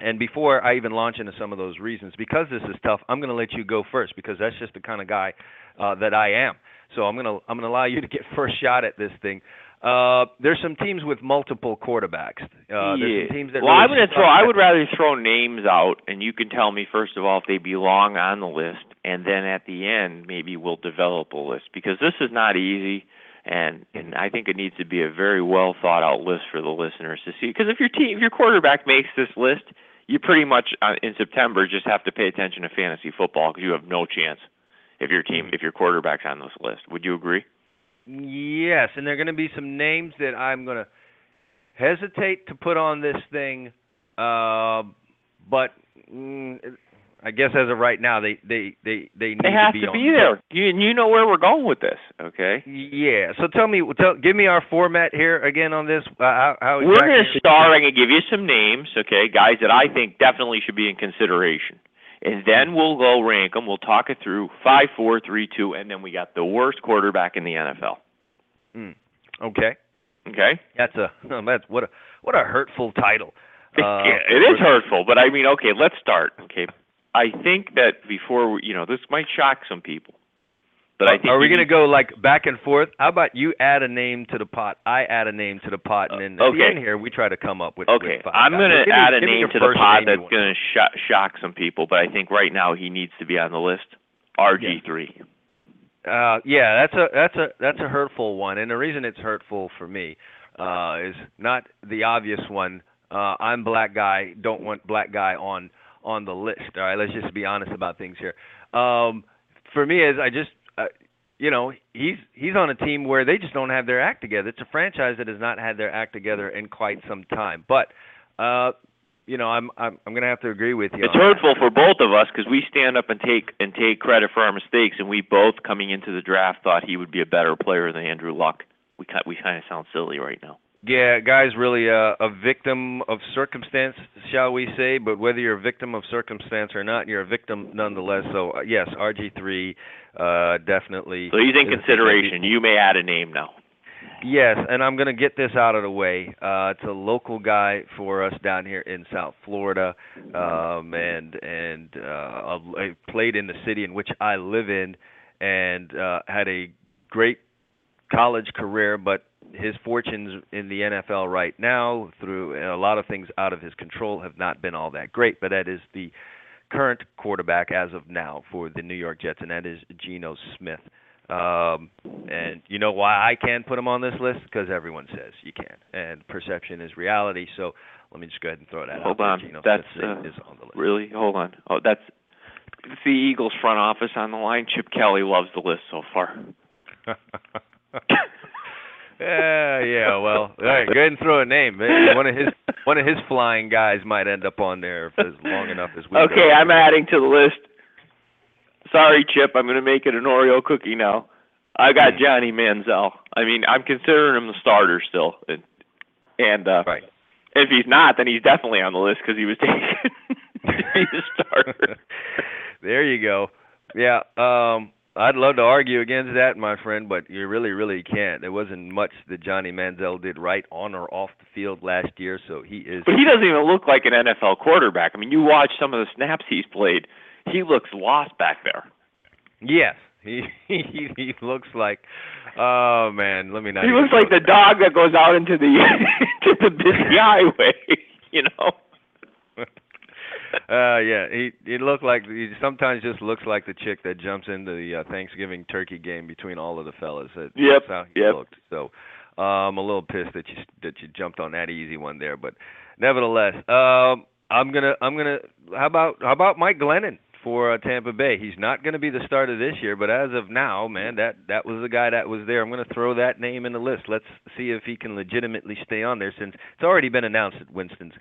And before I even launch into some of those reasons, because this is tough, I'm going to let you go first because that's just the kind of guy uh, that I am. So I'm going to I'm going to allow you to get first shot at this thing. Uh, there's some teams with multiple quarterbacks. Uh, There's some teams that well, really I'm going to throw. I would rather throw names out, and you can tell me first of all if they belong on the list, and then at the end maybe we'll develop a list because this is not easy, and and I think it needs to be a very well thought out list for the listeners to see. Because if your team, if your quarterback makes this list, you pretty much uh, in September just have to pay attention to fantasy football because you have no chance if your team if your quarterback's on this list. Would you agree? Yes, and there are going to be some names that I'm going to hesitate to put on this thing, uh, but mm, I guess as of right now, they they they they need They have to be to be the there. You you know where we're going with this, okay? Yeah. So tell me, tell, give me our format here again on this. Uh, how, how We're exactly going to start. I'm going to give you some names, okay, guys that I think definitely should be in consideration, and then we'll go rank them. We'll talk it through five, four, three, two, and then we got the worst quarterback in the NFL. Mm, okay. Okay. That's a that's what a what a hurtful title. Uh, yeah, it is hurtful, but I mean, okay, let's start. Okay, I think that before we, you know, this might shock some people. but I think Are we going to go like back and forth? How about you add a name to the pot, I add a name to the pot, and then at the end here we try to come up with. Okay, with I'm going to give me- add a name to the pot that's going to sh- shock some people, but I think right now he needs to be on the list. RG3. Uh, yeah, that's a that's a that's a hurtful one, and the reason it's hurtful for me uh, is not the obvious one. Uh, I'm black guy, don't want black guy on on the list. All right, let's just be honest about things here. Um, for me, is I just uh, you know he's he's on a team where they just don't have their act together. It's a franchise that has not had their act together in quite some time. But uh, you know, I'm I'm I'm gonna have to agree with you. It's on that. hurtful for both of us because we stand up and take and take credit for our mistakes, and we both coming into the draft thought he would be a better player than Andrew Luck. We ki- we kind of sound silly right now. Yeah, guy's really a, a victim of circumstance, shall we say? But whether you're a victim of circumstance or not, you're a victim nonetheless. So uh, yes, RG3 uh, definitely. So he's in consideration. You may add a name now. Yes, and I'm going to get this out of the way. Uh, it's a local guy for us down here in South Florida, um, and and uh, I played in the city in which I live in, and uh, had a great college career, but his fortunes in the NFL right now, through a lot of things out of his control, have not been all that great. But that is the current quarterback as of now for the New York Jets, and that is Geno Smith. Um, and you know why I can put him on this list? Because everyone says you can, and perception is reality. So let me just go ahead and throw that Hold out. on, there. Geno that's, Smith uh, is on the list. Really? Hold on. Oh, that's it's the Eagles front office on the line. Chip Kelly loves the list so far. yeah, yeah. Well, all right. Go ahead and throw a name. One of his one of his flying guys might end up on there if it's long enough as we. Okay. I'm adding to the list. Sorry, Chip. I'm going to make it an Oreo cookie now. I got Johnny Manziel. I mean, I'm considering him the starter still, and and uh, Right. if he's not, then he's definitely on the list because he was taken to be the starter. there you go. Yeah. Um. I'd love to argue against that, my friend, but you really, really can't. There wasn't much that Johnny Manziel did right on or off the field last year, so he is. But he doesn't even look like an NFL quarterback. I mean, you watch some of the snaps he's played. He looks lost back there. Yes, he he he looks like. Oh man, let me not. He looks like the dog that goes out into the into the busy highway. You know. Uh yeah, he he looked like he sometimes just looks like the chick that jumps into the uh, Thanksgiving turkey game between all of the fellas. That, Yep, That's how he yep. looked. So, uh, I'm a little pissed that you that you jumped on that easy one there, but nevertheless, um I'm going to I'm to how about how about Mike Glennon for uh, Tampa Bay? He's not going to be the starter this year, but as of now, man, that that was the guy that was there. I'm going to throw that name in the list. Let's see if he can legitimately stay on there since it's already been announced that Winston's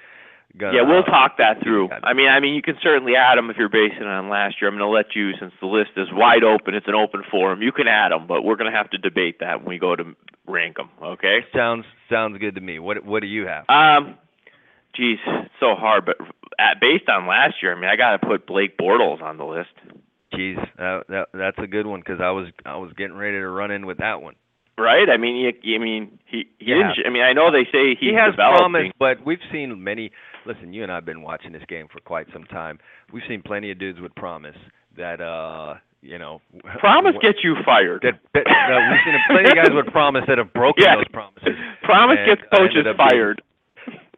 gonna Yeah, we'll talk that through. I mean, I mean, you can certainly add them if you're basing it on last year. I'm going to let you, since the list is wide open, it's an open forum. You can add them, but we're going to have to debate that when we go to rank them. Okay? Sounds sounds good to me. What what do you have? Um, geez, it's so hard, but at, based on last year, I mean, I got to put Blake Bortles on the list. Geez, that, that that's a good one because I was I was getting ready to run in with that one. Right? I mean, you I mean, he, he Yeah. didn't. I mean, I know they say he's he has developing. promise, but we've seen many. Listen, you and I've been watching this game for quite some time. We've seen plenty of dudes with promise that uh you know Promise gets you fired. that, that no, we've seen plenty of guys with promise that have broken Yeah. those promises. Promise gets coaches up being- fired.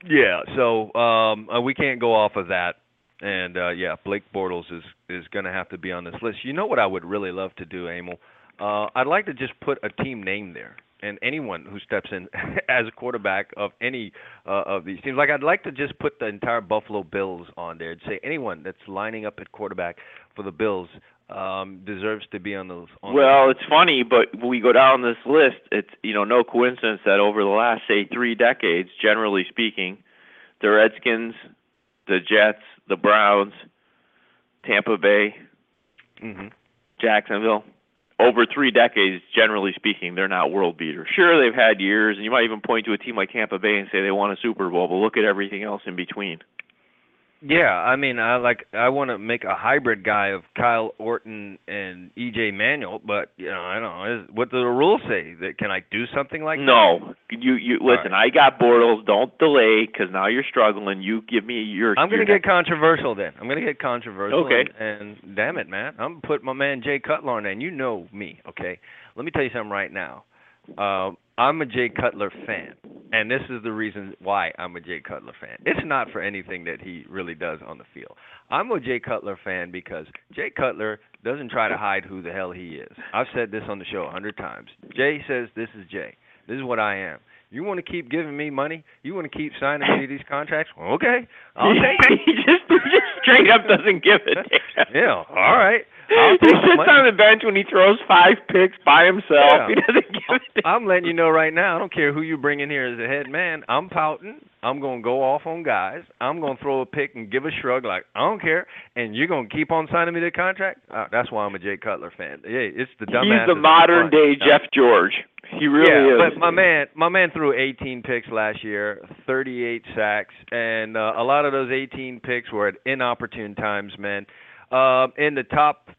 Yeah, so um uh, we can't go off of that. And uh yeah, Blake Bortles is is going to have to be on this list. You know what I would really love to do, Emil? Uh I'd like to just put a team name there. And anyone who steps in as a quarterback of any uh, of these teams, like I'd like to just put the entire Buffalo Bills on there and say anyone that's lining up at quarterback for the Bills um, deserves to be on those. On Well, those. it's funny, but when we go down this list, it's you know no coincidence that over the last say three decades, generally speaking, the Redskins, the Jets, the Browns, Tampa Bay, hmm Jacksonville, over three decades, generally speaking, they're not world beaters. Sure, they've had years, and you might even point to a team like Tampa Bay and say they won a Super Bowl, but look at everything else in between. Yeah, I mean, I like I want to make a hybrid guy of Kyle Orton and EJ Manuel, but you know, I don't know is, what do the rules say. That can I do something like that? no. You you listen. I got Bortles. Don't delay because now you're struggling. You give me your. I'm gonna your get controversial then. I'm gonna get controversial. Okay. And, and damn it, man, I'm gonna put my man Jay Cutler on there, and you know me, okay? Let me tell you something right now. Uh, I'm a Jay Cutler fan, and this is the reason why I'm a Jay Cutler fan. It's not for anything that he really does on the field. I'm a Jay Cutler fan because Jay Cutler doesn't try to hide who the hell he is. I've said this on the show a hundred times. Jay says, "This is Jay. This is what I am." You want to keep giving me money? You want to keep signing me these contracts? Well, okay, I'll take it. he just he just straight up doesn't give it. Yeah, all right. He sits on the bench when he throws five picks by himself. Yeah. He doesn't give it. I'm letting you know right now. I don't care who you bring in here as a head man. I'm pouting. I'm gonna go off on guys. I'm gonna throw a pick and give a shrug like I don't care. And you're gonna keep on signing me the contract. Uh, that's why I'm a Jay Cutler fan. Yeah, it's the dumbass. He's the modern day Jeff George. He really yeah, is. but my man, my man threw 18 picks last year, 38 sacks, and uh, a lot of those 18 picks were at inopportune times, man. Uh, in the top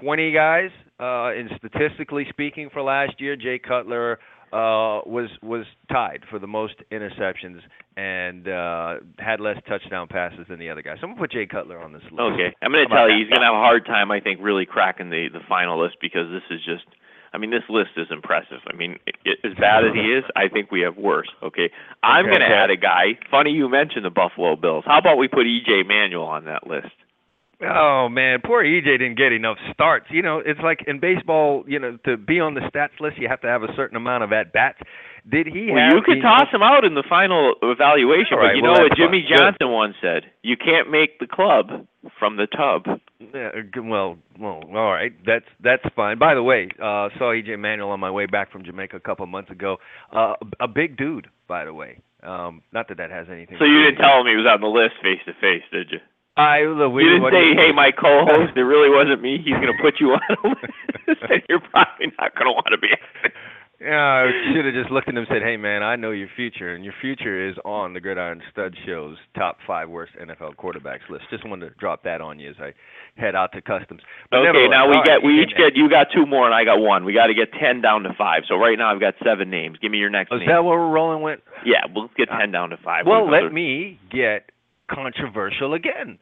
20 guys, uh, in statistically speaking, for last year, Jay Cutler uh, was was tied for the most interceptions and uh, had less touchdown passes than the other guys. So I'm gonna put Jay Cutler on this list. Okay, I'm going to How about tell you, he's going to have a hard time, I think, really cracking the the final list because this is just. I mean, this list is impressive. I mean, i as bad as he is, I think we have worse. Okay, I'm Okay. going to add a guy. Funny you mentioned the Buffalo Bills. How about we put EJ Manuel on that list? Oh man, poor EJ didn't get enough starts. You know, it's like in baseball. You know, to be on the stats list, you have to have a certain amount of at bats. Did he Well, have? you could toss him out in the final evaluation, All but you well, know what Jimmy. Good. Johnson once said: "You can't make the club from the tub." Yeah, uh, well, well, all right. That's that's fine. By the way, uh saw EJ Manuel on my way back from Jamaica a couple of months ago. Uh a big dude, by the way. Um not that that has anything. So to you didn't tell him he was on the list face to face, did you? I look, we, you didn't say, "Hey, my co-host, it really wasn't me. He's going to put you on a list, and you're probably not going to want to be." on it." Yeah, I should have just looked at him and said, "Hey, man, I know your future, and your future is on the Gridiron Stud Show's top five worst NFL quarterbacks list." Just wanted to drop that on you as I head out to customs. But Okay, now we get right, we each get you got two more and I got one. We got to get ten down to five. So right now I've got seven names. Give me your next Is name. that what we're rolling with? yeah, we'll get uh, ten down to five. Well, What- let me get controversial again.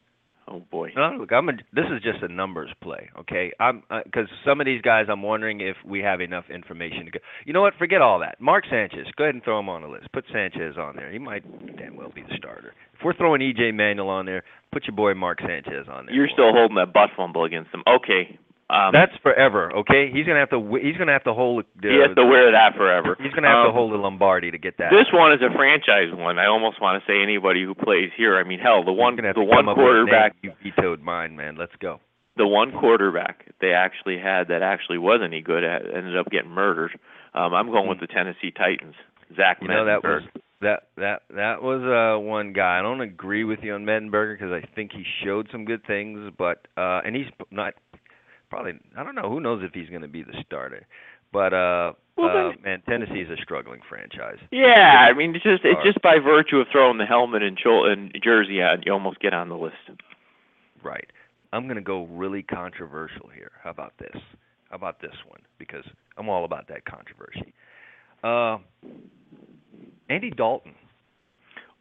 Oh boy. No, look, I'm a, this is just a numbers play, okay? I'm uh, because some of these guys, I'm wondering if we have enough information to go. You know what? Forget all that. Mark Sanchez, go ahead and throw him on the list. Put Sanchez on there. He might damn well be the starter. If we're throwing EJ Manuel on there, put your boy Mark Sanchez on there. You're still us. holding that butt fumble against him. Okay. Um, That's forever, okay? He's gonna have to. He's gonna have to hold. The, he has to wear that forever. He's gonna have to Um, hold the Lombardi to get that. This one is a franchise one. I almost want to say anybody who plays here. I mean, hell, the one the to one come up with a name. quarterback You vetoed mine, man. Let's go. the one quarterback they actually had that actually was any good at ended up getting murdered. Um, I'm going with the Tennessee Titans. Zach. You know that was that that that was uh one guy. I don't agree with you on Mettenberger because I think he showed some good things, but uh and he's not probably I don't know who knows if he's going to be the starter. But uh, Well, uh then- man, Tennessee's a struggling franchise. Yeah, I mean, it's just it's just by virtue of throwing the helmet and, chol- and jersey on, you almost get on the list. Right. I'm going to go really controversial here. How about this? How about this one? Because I'm all about that controversy. Uh, Andy Dalton.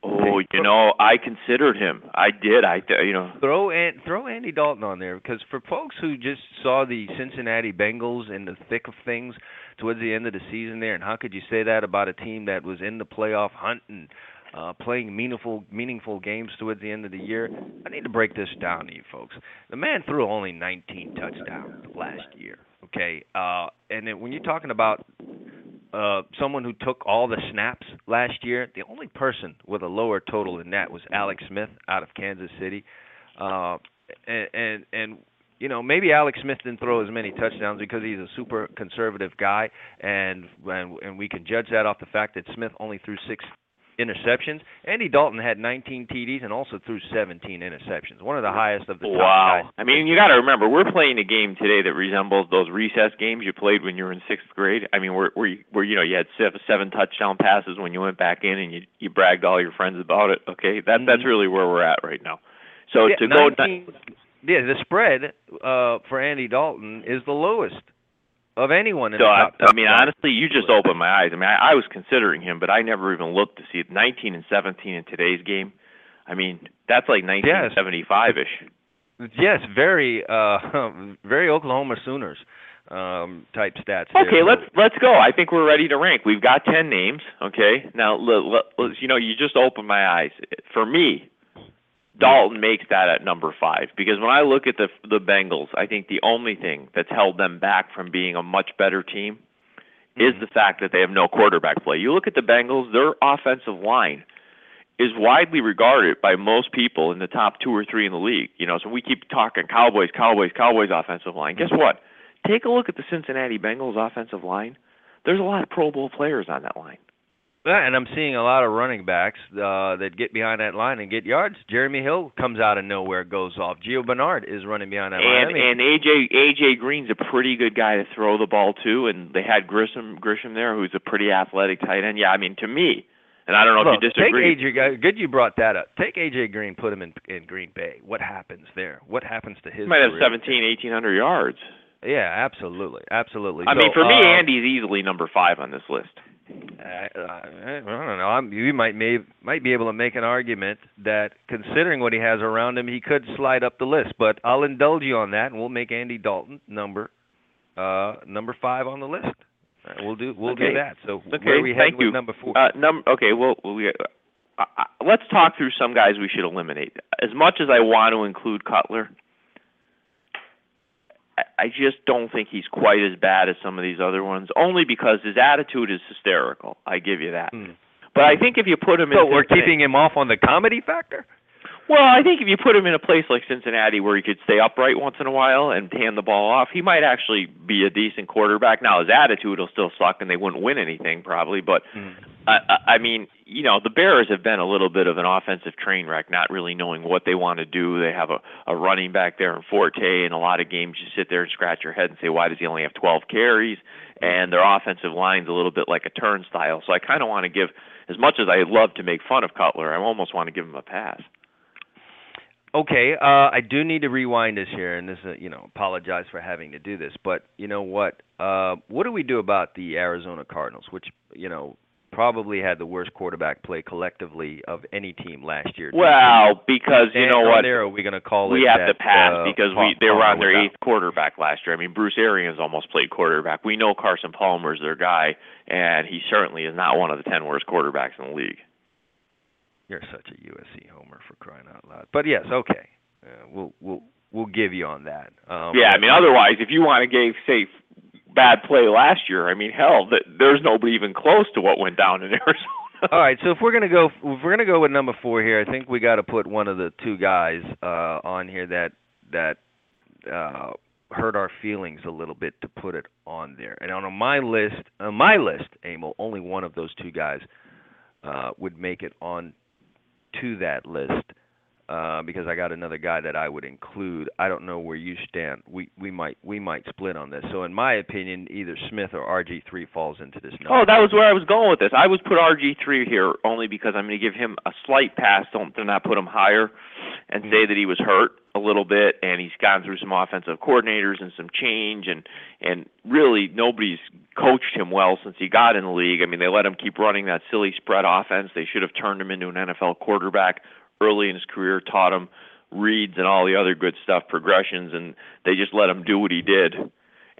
Oh, you know, I considered him. I did. I, th- you know, Throw and throw Andy Dalton on there because for folks who just saw the Cincinnati Bengals in the thick of things towards the end of the season there, and how could you say that about a team that was in the playoff hunt and uh, playing meaningful meaningful games towards the end of the year? I need to break this down to you folks. The man threw only 19 touchdowns last year. Okay, uh, and then when you're talking about uh, someone who took all the snaps last year. The only person with a lower total than that was Alex Smith out of Kansas City. Uh, and, and and you know maybe Alex Smith didn't throw as many touchdowns because he's a super conservative guy, and and and we can judge that off the fact that Smith only threw six interceptions. Andy Dalton had 19 TDs and also threw 17 interceptions, one of the highest of the top wow. guys. I mean, you got to remember, we're playing a game today that resembles those recess games you played when you were in sixth grade. I mean, where where you, where you know you had seven, touchdown passes when you went back in and you you bragged all your friends about it. Okay, that that's Mhm. really where we're at right now. So yeah, to go 19 yeah, the spread uh, for Andy Dalton is the lowest of anyone in So the I, top. I mean, honestly, you just opened my eyes. I mean, I, I was considering him, but I never even looked to see it. 19 and 17 in today's game. I mean, that's like 1975 ish. Yes, very, uh, very Oklahoma Sooners um, type stats. there. Okay, let's let's go. I think we're ready to rank. We've got 10 names. Okay, now let, let's- you know, you just opened my eyes. For me, Dalton makes that at number five because when I look at the the Bengals, I think the only thing that's held them back from being a much better team is mm-hmm. the fact that they have no quarterback play. You look at the Bengals, their offensive line is widely regarded by most people in the top two or three in the league. You know, so we keep talking Cowboys, Cowboys, Cowboys offensive line. Guess mm-hmm. what? Take a look at the Cincinnati Bengals offensive line. There's a lot of Pro Bowl players on that line. Yeah, and I'm seeing a lot of running backs uh, that get behind that line and get yards. Jeremy Hill comes out of nowhere, goes off. Gio Bernard is running behind that line. And I mean, and AJ AJ Green's a pretty good guy to throw the ball to, and they had Gresham Gresham there, who's a pretty athletic tight end. Yeah, I mean to me, and I don't know look, if you disagree. take AJ. Good, you brought that up. Take AJ Green, put him in in Green Bay. What happens there? What happens to his? he might have career? 17, 1800 yards. Yeah, absolutely, absolutely. I So, mean, for me, uh, Andy's easily number five on this list. I, I, I don't know. I'm, you might may, might be able to make an argument that, considering what he has around him, he could slide up the list. But I'll indulge you on that, and we'll make Andy Dalton number uh, number five on the list. Uh, we'll do we'll Okay. do that. So Okay, where are we heading thank with number four? Uh, num- okay, well, we, uh, uh, uh, let's talk through some guys we should eliminate. As much as I want to include Cutler, I, just don't think he's quite as bad as some of these other ones. Only because his attitude is hysterical. I give you that. Hmm. But I think if you put him in, so we're keeping him off on the comedy factor. Well, I think if you put him in a place like Cincinnati where he could stay upright once in a while and hand the ball off, he might actually be a decent quarterback. Now his attitude will still suck, and they wouldn't win anything probably. But hmm. I, I I mean, you know, the Bears have been a little bit of an offensive train wreck, not really knowing what they want to do. They have a a running back there in Forte, and a lot of games you sit there and scratch your head and say, why does he only have 12 carries? And their offensive line's a little bit like a turnstile. So I kind of want to give, as much as I love to make fun of Cutler, I almost want to give him a pass. Okay, uh, I do need to rewind this here, and this, uh, you know, apologize for having to do this, but you know what? Uh, what do we do about the Arizona Cardinals, which you know probably had the worst quarterback play collectively of any team last year? Well, because you Stand know what, There, are we going to call we it have to that, pass uh, because we they were on their eighth quarterback last year. I mean, Bruce Arians almost played quarterback. We know Carson Palmer's their guy, and he certainly is not one of the ten worst quarterbacks in the league. You're such a USC homer for crying out loud. But yes, okay, uh, we'll we'll we'll give you on that. Um, yeah, I mean, otherwise, if you want to give say bad play last year, I mean, hell, th- there's nobody even close to what went down in Arizona. All right, so if we're gonna go, if we're gonna go with number four here, I think we got to put one of the two guys uh, on here that that uh, hurt our feelings a little bit to put it on there. And on my list, on my list, Emil, only one of those two guys uh, would make it on to that list uh, because I got another guy that I would include. I don't know where you stand. We we might we might split on this. So in my opinion, either Smith or RG three falls into this number. Oh, that was where I was going with this. I would put RG three here only because I'm going to give him a slight pass. Don't to not put him higher, and say that he was hurt a little bit, and he's gone through some offensive coordinators and some change, and and really nobody's coached him well since he got in the league. I mean, they let him keep running that silly spread offense. They should have turned him into an NFL quarterback early in his career, taught him reads and all the other good stuff, progressions, and they just let him do what he did.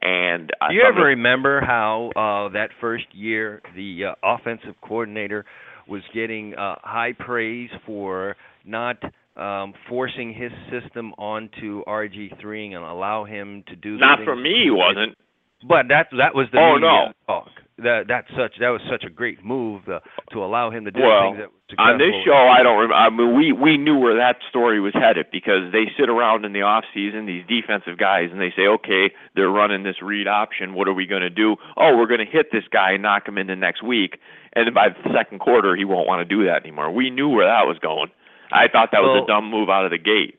And Do you ever remember how uh, that first year the uh, offensive coordinator was getting uh, high praise for not um, forcing his system onto RG3 and allow him to do not for me, he wasn't. But that that was the Oh, no. talk. That that's such that was such a great move uh, to allow him to do Well, things that On this show, I don't. Rem- I mean, we we knew where that story was headed because they sit around in the off season, these defensive guys, and they say, okay, they're running this read option. What are we going to do? Oh, we're going to hit this guy and knock him into next week. And then by the second quarter, he won't want to do that anymore. We knew where that was going. I thought that was Well- a dumb move out of the gate.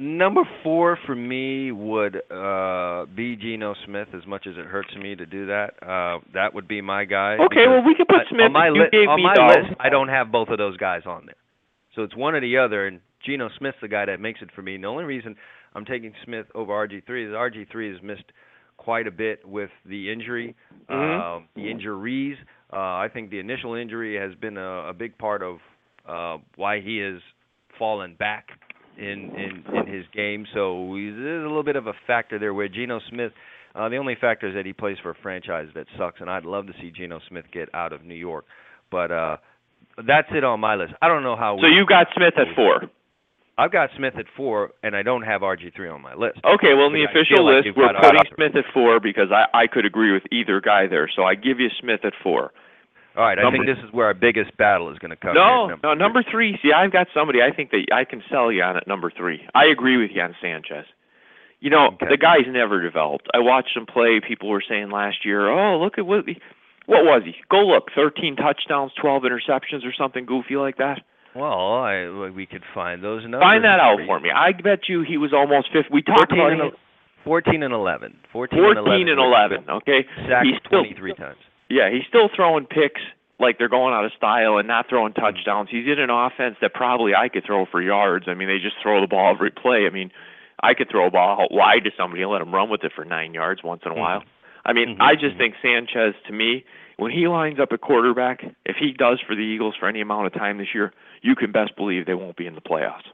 Number four for me would uh, be Geno Smith. As much as it hurts me to do that, uh, that would be my guy. Okay, well, we could put I- Smith. on my you li- gave on me my list. I don't have both of those guys on there, so it's one or the other. And Geno Smith's the guy that makes it for me. And the only reason I'm taking Smith over RG3 is RG3 has missed quite a bit with the injury, Mhm. uh, the injuries. Uh, I think the initial injury has been a, a big part of uh, why he has fallen back in in in his game. So there's a little bit of a factor there where Geno Smith. Uh, the only factor is that he plays for a franchise that sucks, and I'd love to see Geno Smith get out of New York. But uh, that's it on my list. I don't know how. So you got Smith at four. I've got Smith at four, and I don't have RG three on my list. Okay, well in the But official feel like list we're putting Smith at four because I I could agree with either guy there. So I give you Smith at four. All right, I think this is where our biggest battle is going to come. No, here, no, number three. See, I've got somebody I think that I can sell you on at number three. I agree with you on Sanchez. You know, Okay. the guy's never developed. I watched him play. People were saying last year, "Oh, look at what he, what was he? Go look, 13 touchdowns, 12 interceptions, or something goofy like that." Well, I, we could find those numbers. Find that out for me. I bet you he was almost fifth. We talked 14 about him. el- 14 and 11. 14, 14 and 11. 14 and 11. Okay, Sacked he's still 23 times. Yeah, he's still throwing picks like they're going out of style and not throwing touchdowns. He's in an offense that probably I could throw for yards. I mean, they just throw the ball every play. I mean, I could throw a ball out wide to somebody and let him run with it for nine yards once in a Mhm. while. I mean, Mhm, I just mhm. think Sanchez, to me, when he lines up at quarterback, if he does for the Eagles for any amount of time this year, you can best believe they won't be in the playoffs.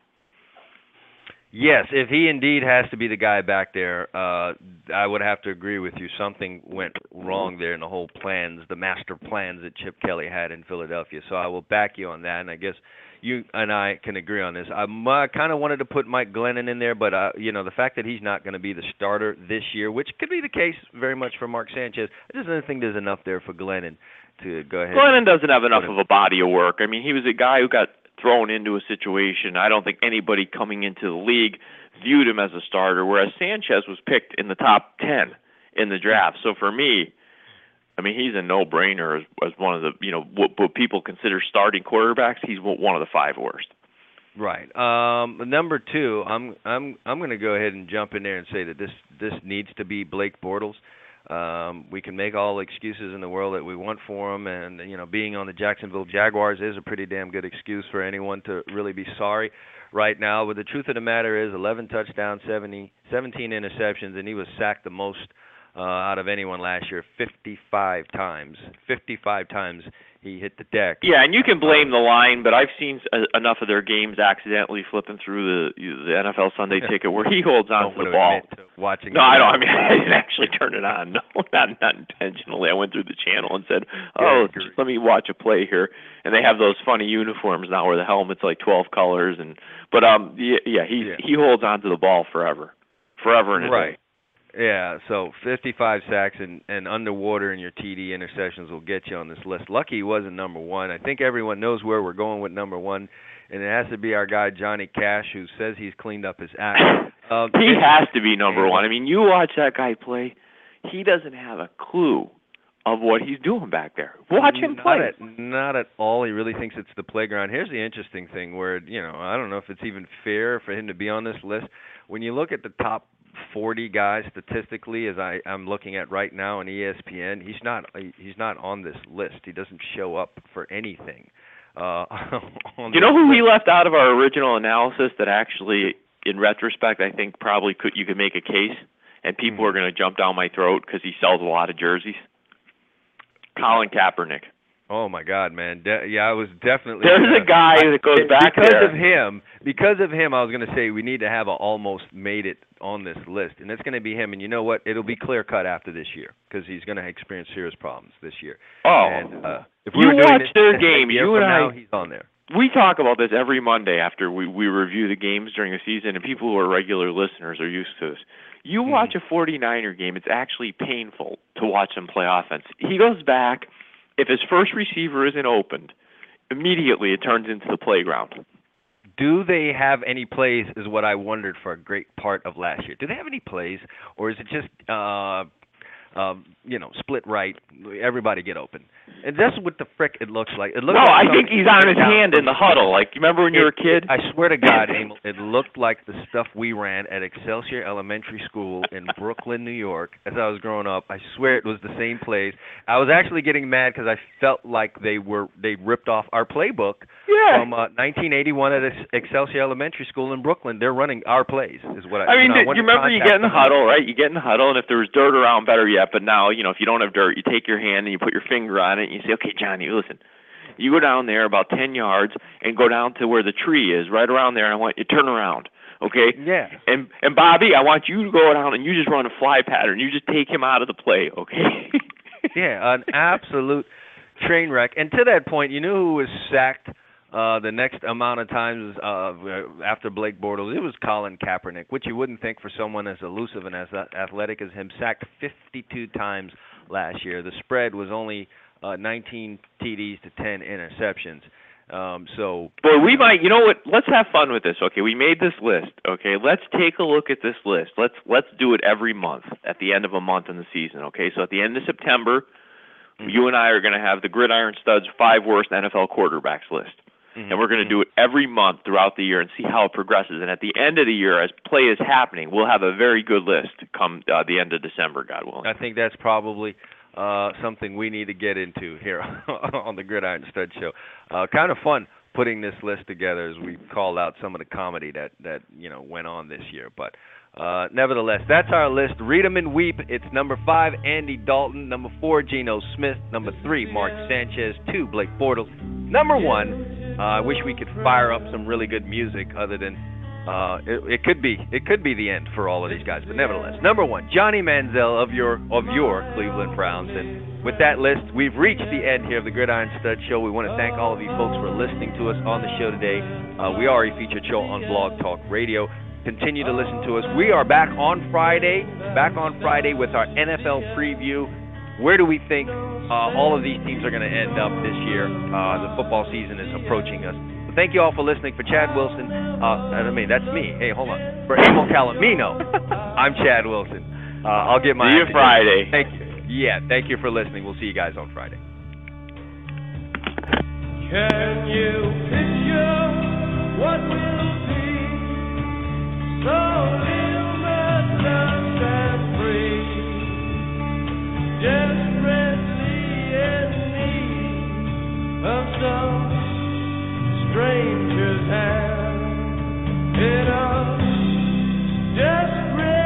Yes, if he indeed has to be the guy back there, uh, I would have to agree with you. Something went wrong there in the whole plans, the master plans that Chip Kelly had in Philadelphia. So I will back you on that, and I guess you and I can agree on this. I uh, kind of wanted to put Mike Glennon in there, but uh, you know the fact that he's not going to be the starter this year, which could be the case very much for Mark Sanchez. I just don't think there's enough there for Glennon to go ahead. Glennon doesn't have enough of a body of work. I mean, he was a guy who got thrown into a situation. I don't think anybody coming into the league viewed him as a starter, whereas Sanchez was picked in the top 10 in the draft. So for me, I mean, he's a no-brainer as, as one of the, you know, what, what people consider starting quarterbacks. He's one of the five worst. Right. Um, number two, I'm I'm I'm going to go ahead and jump in there and say that this this needs to be Blake Bortles. Um, we can make all excuses in the world that we want for him, and you know, being on the Jacksonville Jaguars is a pretty damn good excuse for anyone to really be sorry right now. But the truth of the matter is, 11 touchdowns, 70, 17 interceptions, and he was sacked the most uh, out of anyone last year, 55 times. 55 times he hit the deck. Yeah, and you can blame the line, but I've seen uh, enough of their games accidentally flipping through the the NFL Sunday Ticket where he holds on to the ball. watching. No, I don't. I mean, I didn't actually turn it on. No, not not intentionally. I went through the channel and said, "Oh, just let me watch a play here." And they have those funny uniforms now, where the helmet's like twelve colors, and but um, yeah, yeah he Yeah. he holds on to the ball forever, forever and a day. Yeah, so 55 sacks and, and underwater in your TD interceptions will get you on this list. Lucky he wasn't number one. I think everyone knows where we're going with number one, and it has to be our guy Johnny Cash, who says he's cleaned up his act. Um, He has to be number one. I mean, you watch that guy play; he doesn't have a clue of what he's doing back there. Watch him not play. At, not at all. He really thinks it's the playground. Here's the interesting thing where, you know, I don't know if it's even fair for him to be on this list. When you look at the top 40 guys statistically as I I'm looking at right now on ESPN, he's not he's not on this list. He doesn't show up for anything. Uh on You know who he list. left out of our original analysis that actually, in retrospect, I think probably could you could make a case, and people Mhm. are going to jump down my throat because he sells a lot of jerseys. Colin Kaepernick. Oh my God, man! De- yeah, I was definitely. There's gonna- a guy that goes back because there. of him. Because of him, I was going to say we need to have a almost made it on this list, and it's going to be him. And you know what? It'll be clear cut after this year because he's going to experience serious problems this year. Oh, and, uh, if we You were doing watch this their game. you and I- now, he's on there. we talk about this every Monday after we we review the games during the season, and people who are regular listeners are used to this. You Mm-hmm. watch a 49er game; it's actually painful to watch him play offense. He goes back. If his first receiver isn't opened, immediately it turns into the playground. Do they have any plays? Is what I wondered for a great part of last year. Do they have any plays, or is it just uh, um, you know split right? Everybody get open. And that's what the frick it looks like. It looks No, like I think he's on his hand in the huddle. Like you remember when you were a kid? I swear to God, Emil, it looked like the stuff we ran at Excelsior Elementary School in Brooklyn, New York, as I was growing up. I swear it was the same plays. I was actually getting mad because I felt like they were they ripped off our playbook yeah. from uh, 1981 at Ex- Excelsior Elementary School in Brooklyn. They're running our plays, is what I. I mean, you know, I you remember you get in the huddle, right? You get in the huddle, and if there was dirt around, better yet. But now, you know, if you don't have dirt, you take your hand and you put your finger on it, and you say, "Okay, Johnny, listen." You go down there about ten yards and go down to where the tree is, right around there. And I want you to turn around, okay? Yeah. And and Bobby, I want you to go down and you just run a fly pattern. You just take him out of the play, okay? Yeah, an absolute train wreck. And to that point, you knew who was sacked uh, the next amount of times uh, after Blake Bortles? It was Colin Kaepernick, which you wouldn't think for someone as elusive and as athletic as him. Sacked 52 times last year. The spread was only uh, 19 TDs to 10 interceptions. Um, so Boy, we might. You know what? Let's have fun with this. Okay, we made this list. Okay, let's take a look at this list. Let's let's do it every month at the end of a month in the season. Okay, so at the end of September, you and I are going to have the Gridiron Studs five worst NFL quarterbacks list, mhm, and we're going to do it every month throughout the year and see how it progresses. And at the end of the year, as play is happening, we'll have a very good list come uh, the end of December, God willing. I think that's probably uh, something we need to get into here on the Gridiron Stud Show. Uh, kind of fun putting this list together as we called out some of the comedy that that you know went on this year. But uh, nevertheless, that's our list. Read 'em and weep. It's number five, Andy Dalton. Number four, Geno Smith. Number three, Mark Sanchez. Two, Blake Bortles. Number one, uh, I wish we could fire up some really good music other than uh, it, it could be it could be the end for all of these guys, but nevertheless, number one, Johnny Manziel of your of your Cleveland Browns, and with that list, we've reached the end here of the Gridiron Stud Show. We want to thank all of you folks for listening to us on the show today. Uh, we are a featured show on Blog Talk Radio. Continue to listen to us. We are back on Friday, back on Friday with our NFL preview. Where do we think uh, all of these teams are going to end up this year? Uh, the football season is approaching us. Thank you all for listening. For Chad Wilson, uh, I mean, that's me. Hey, hold on. For Emil Calomino, I'm Chad Wilson. Uh, I'll get my. See you Friday. Thank you. Yeah, thank you for listening. We'll see you guys on Friday. Can you picture what will be so limitless and free? Desperately in need of some strangers hand in a desperate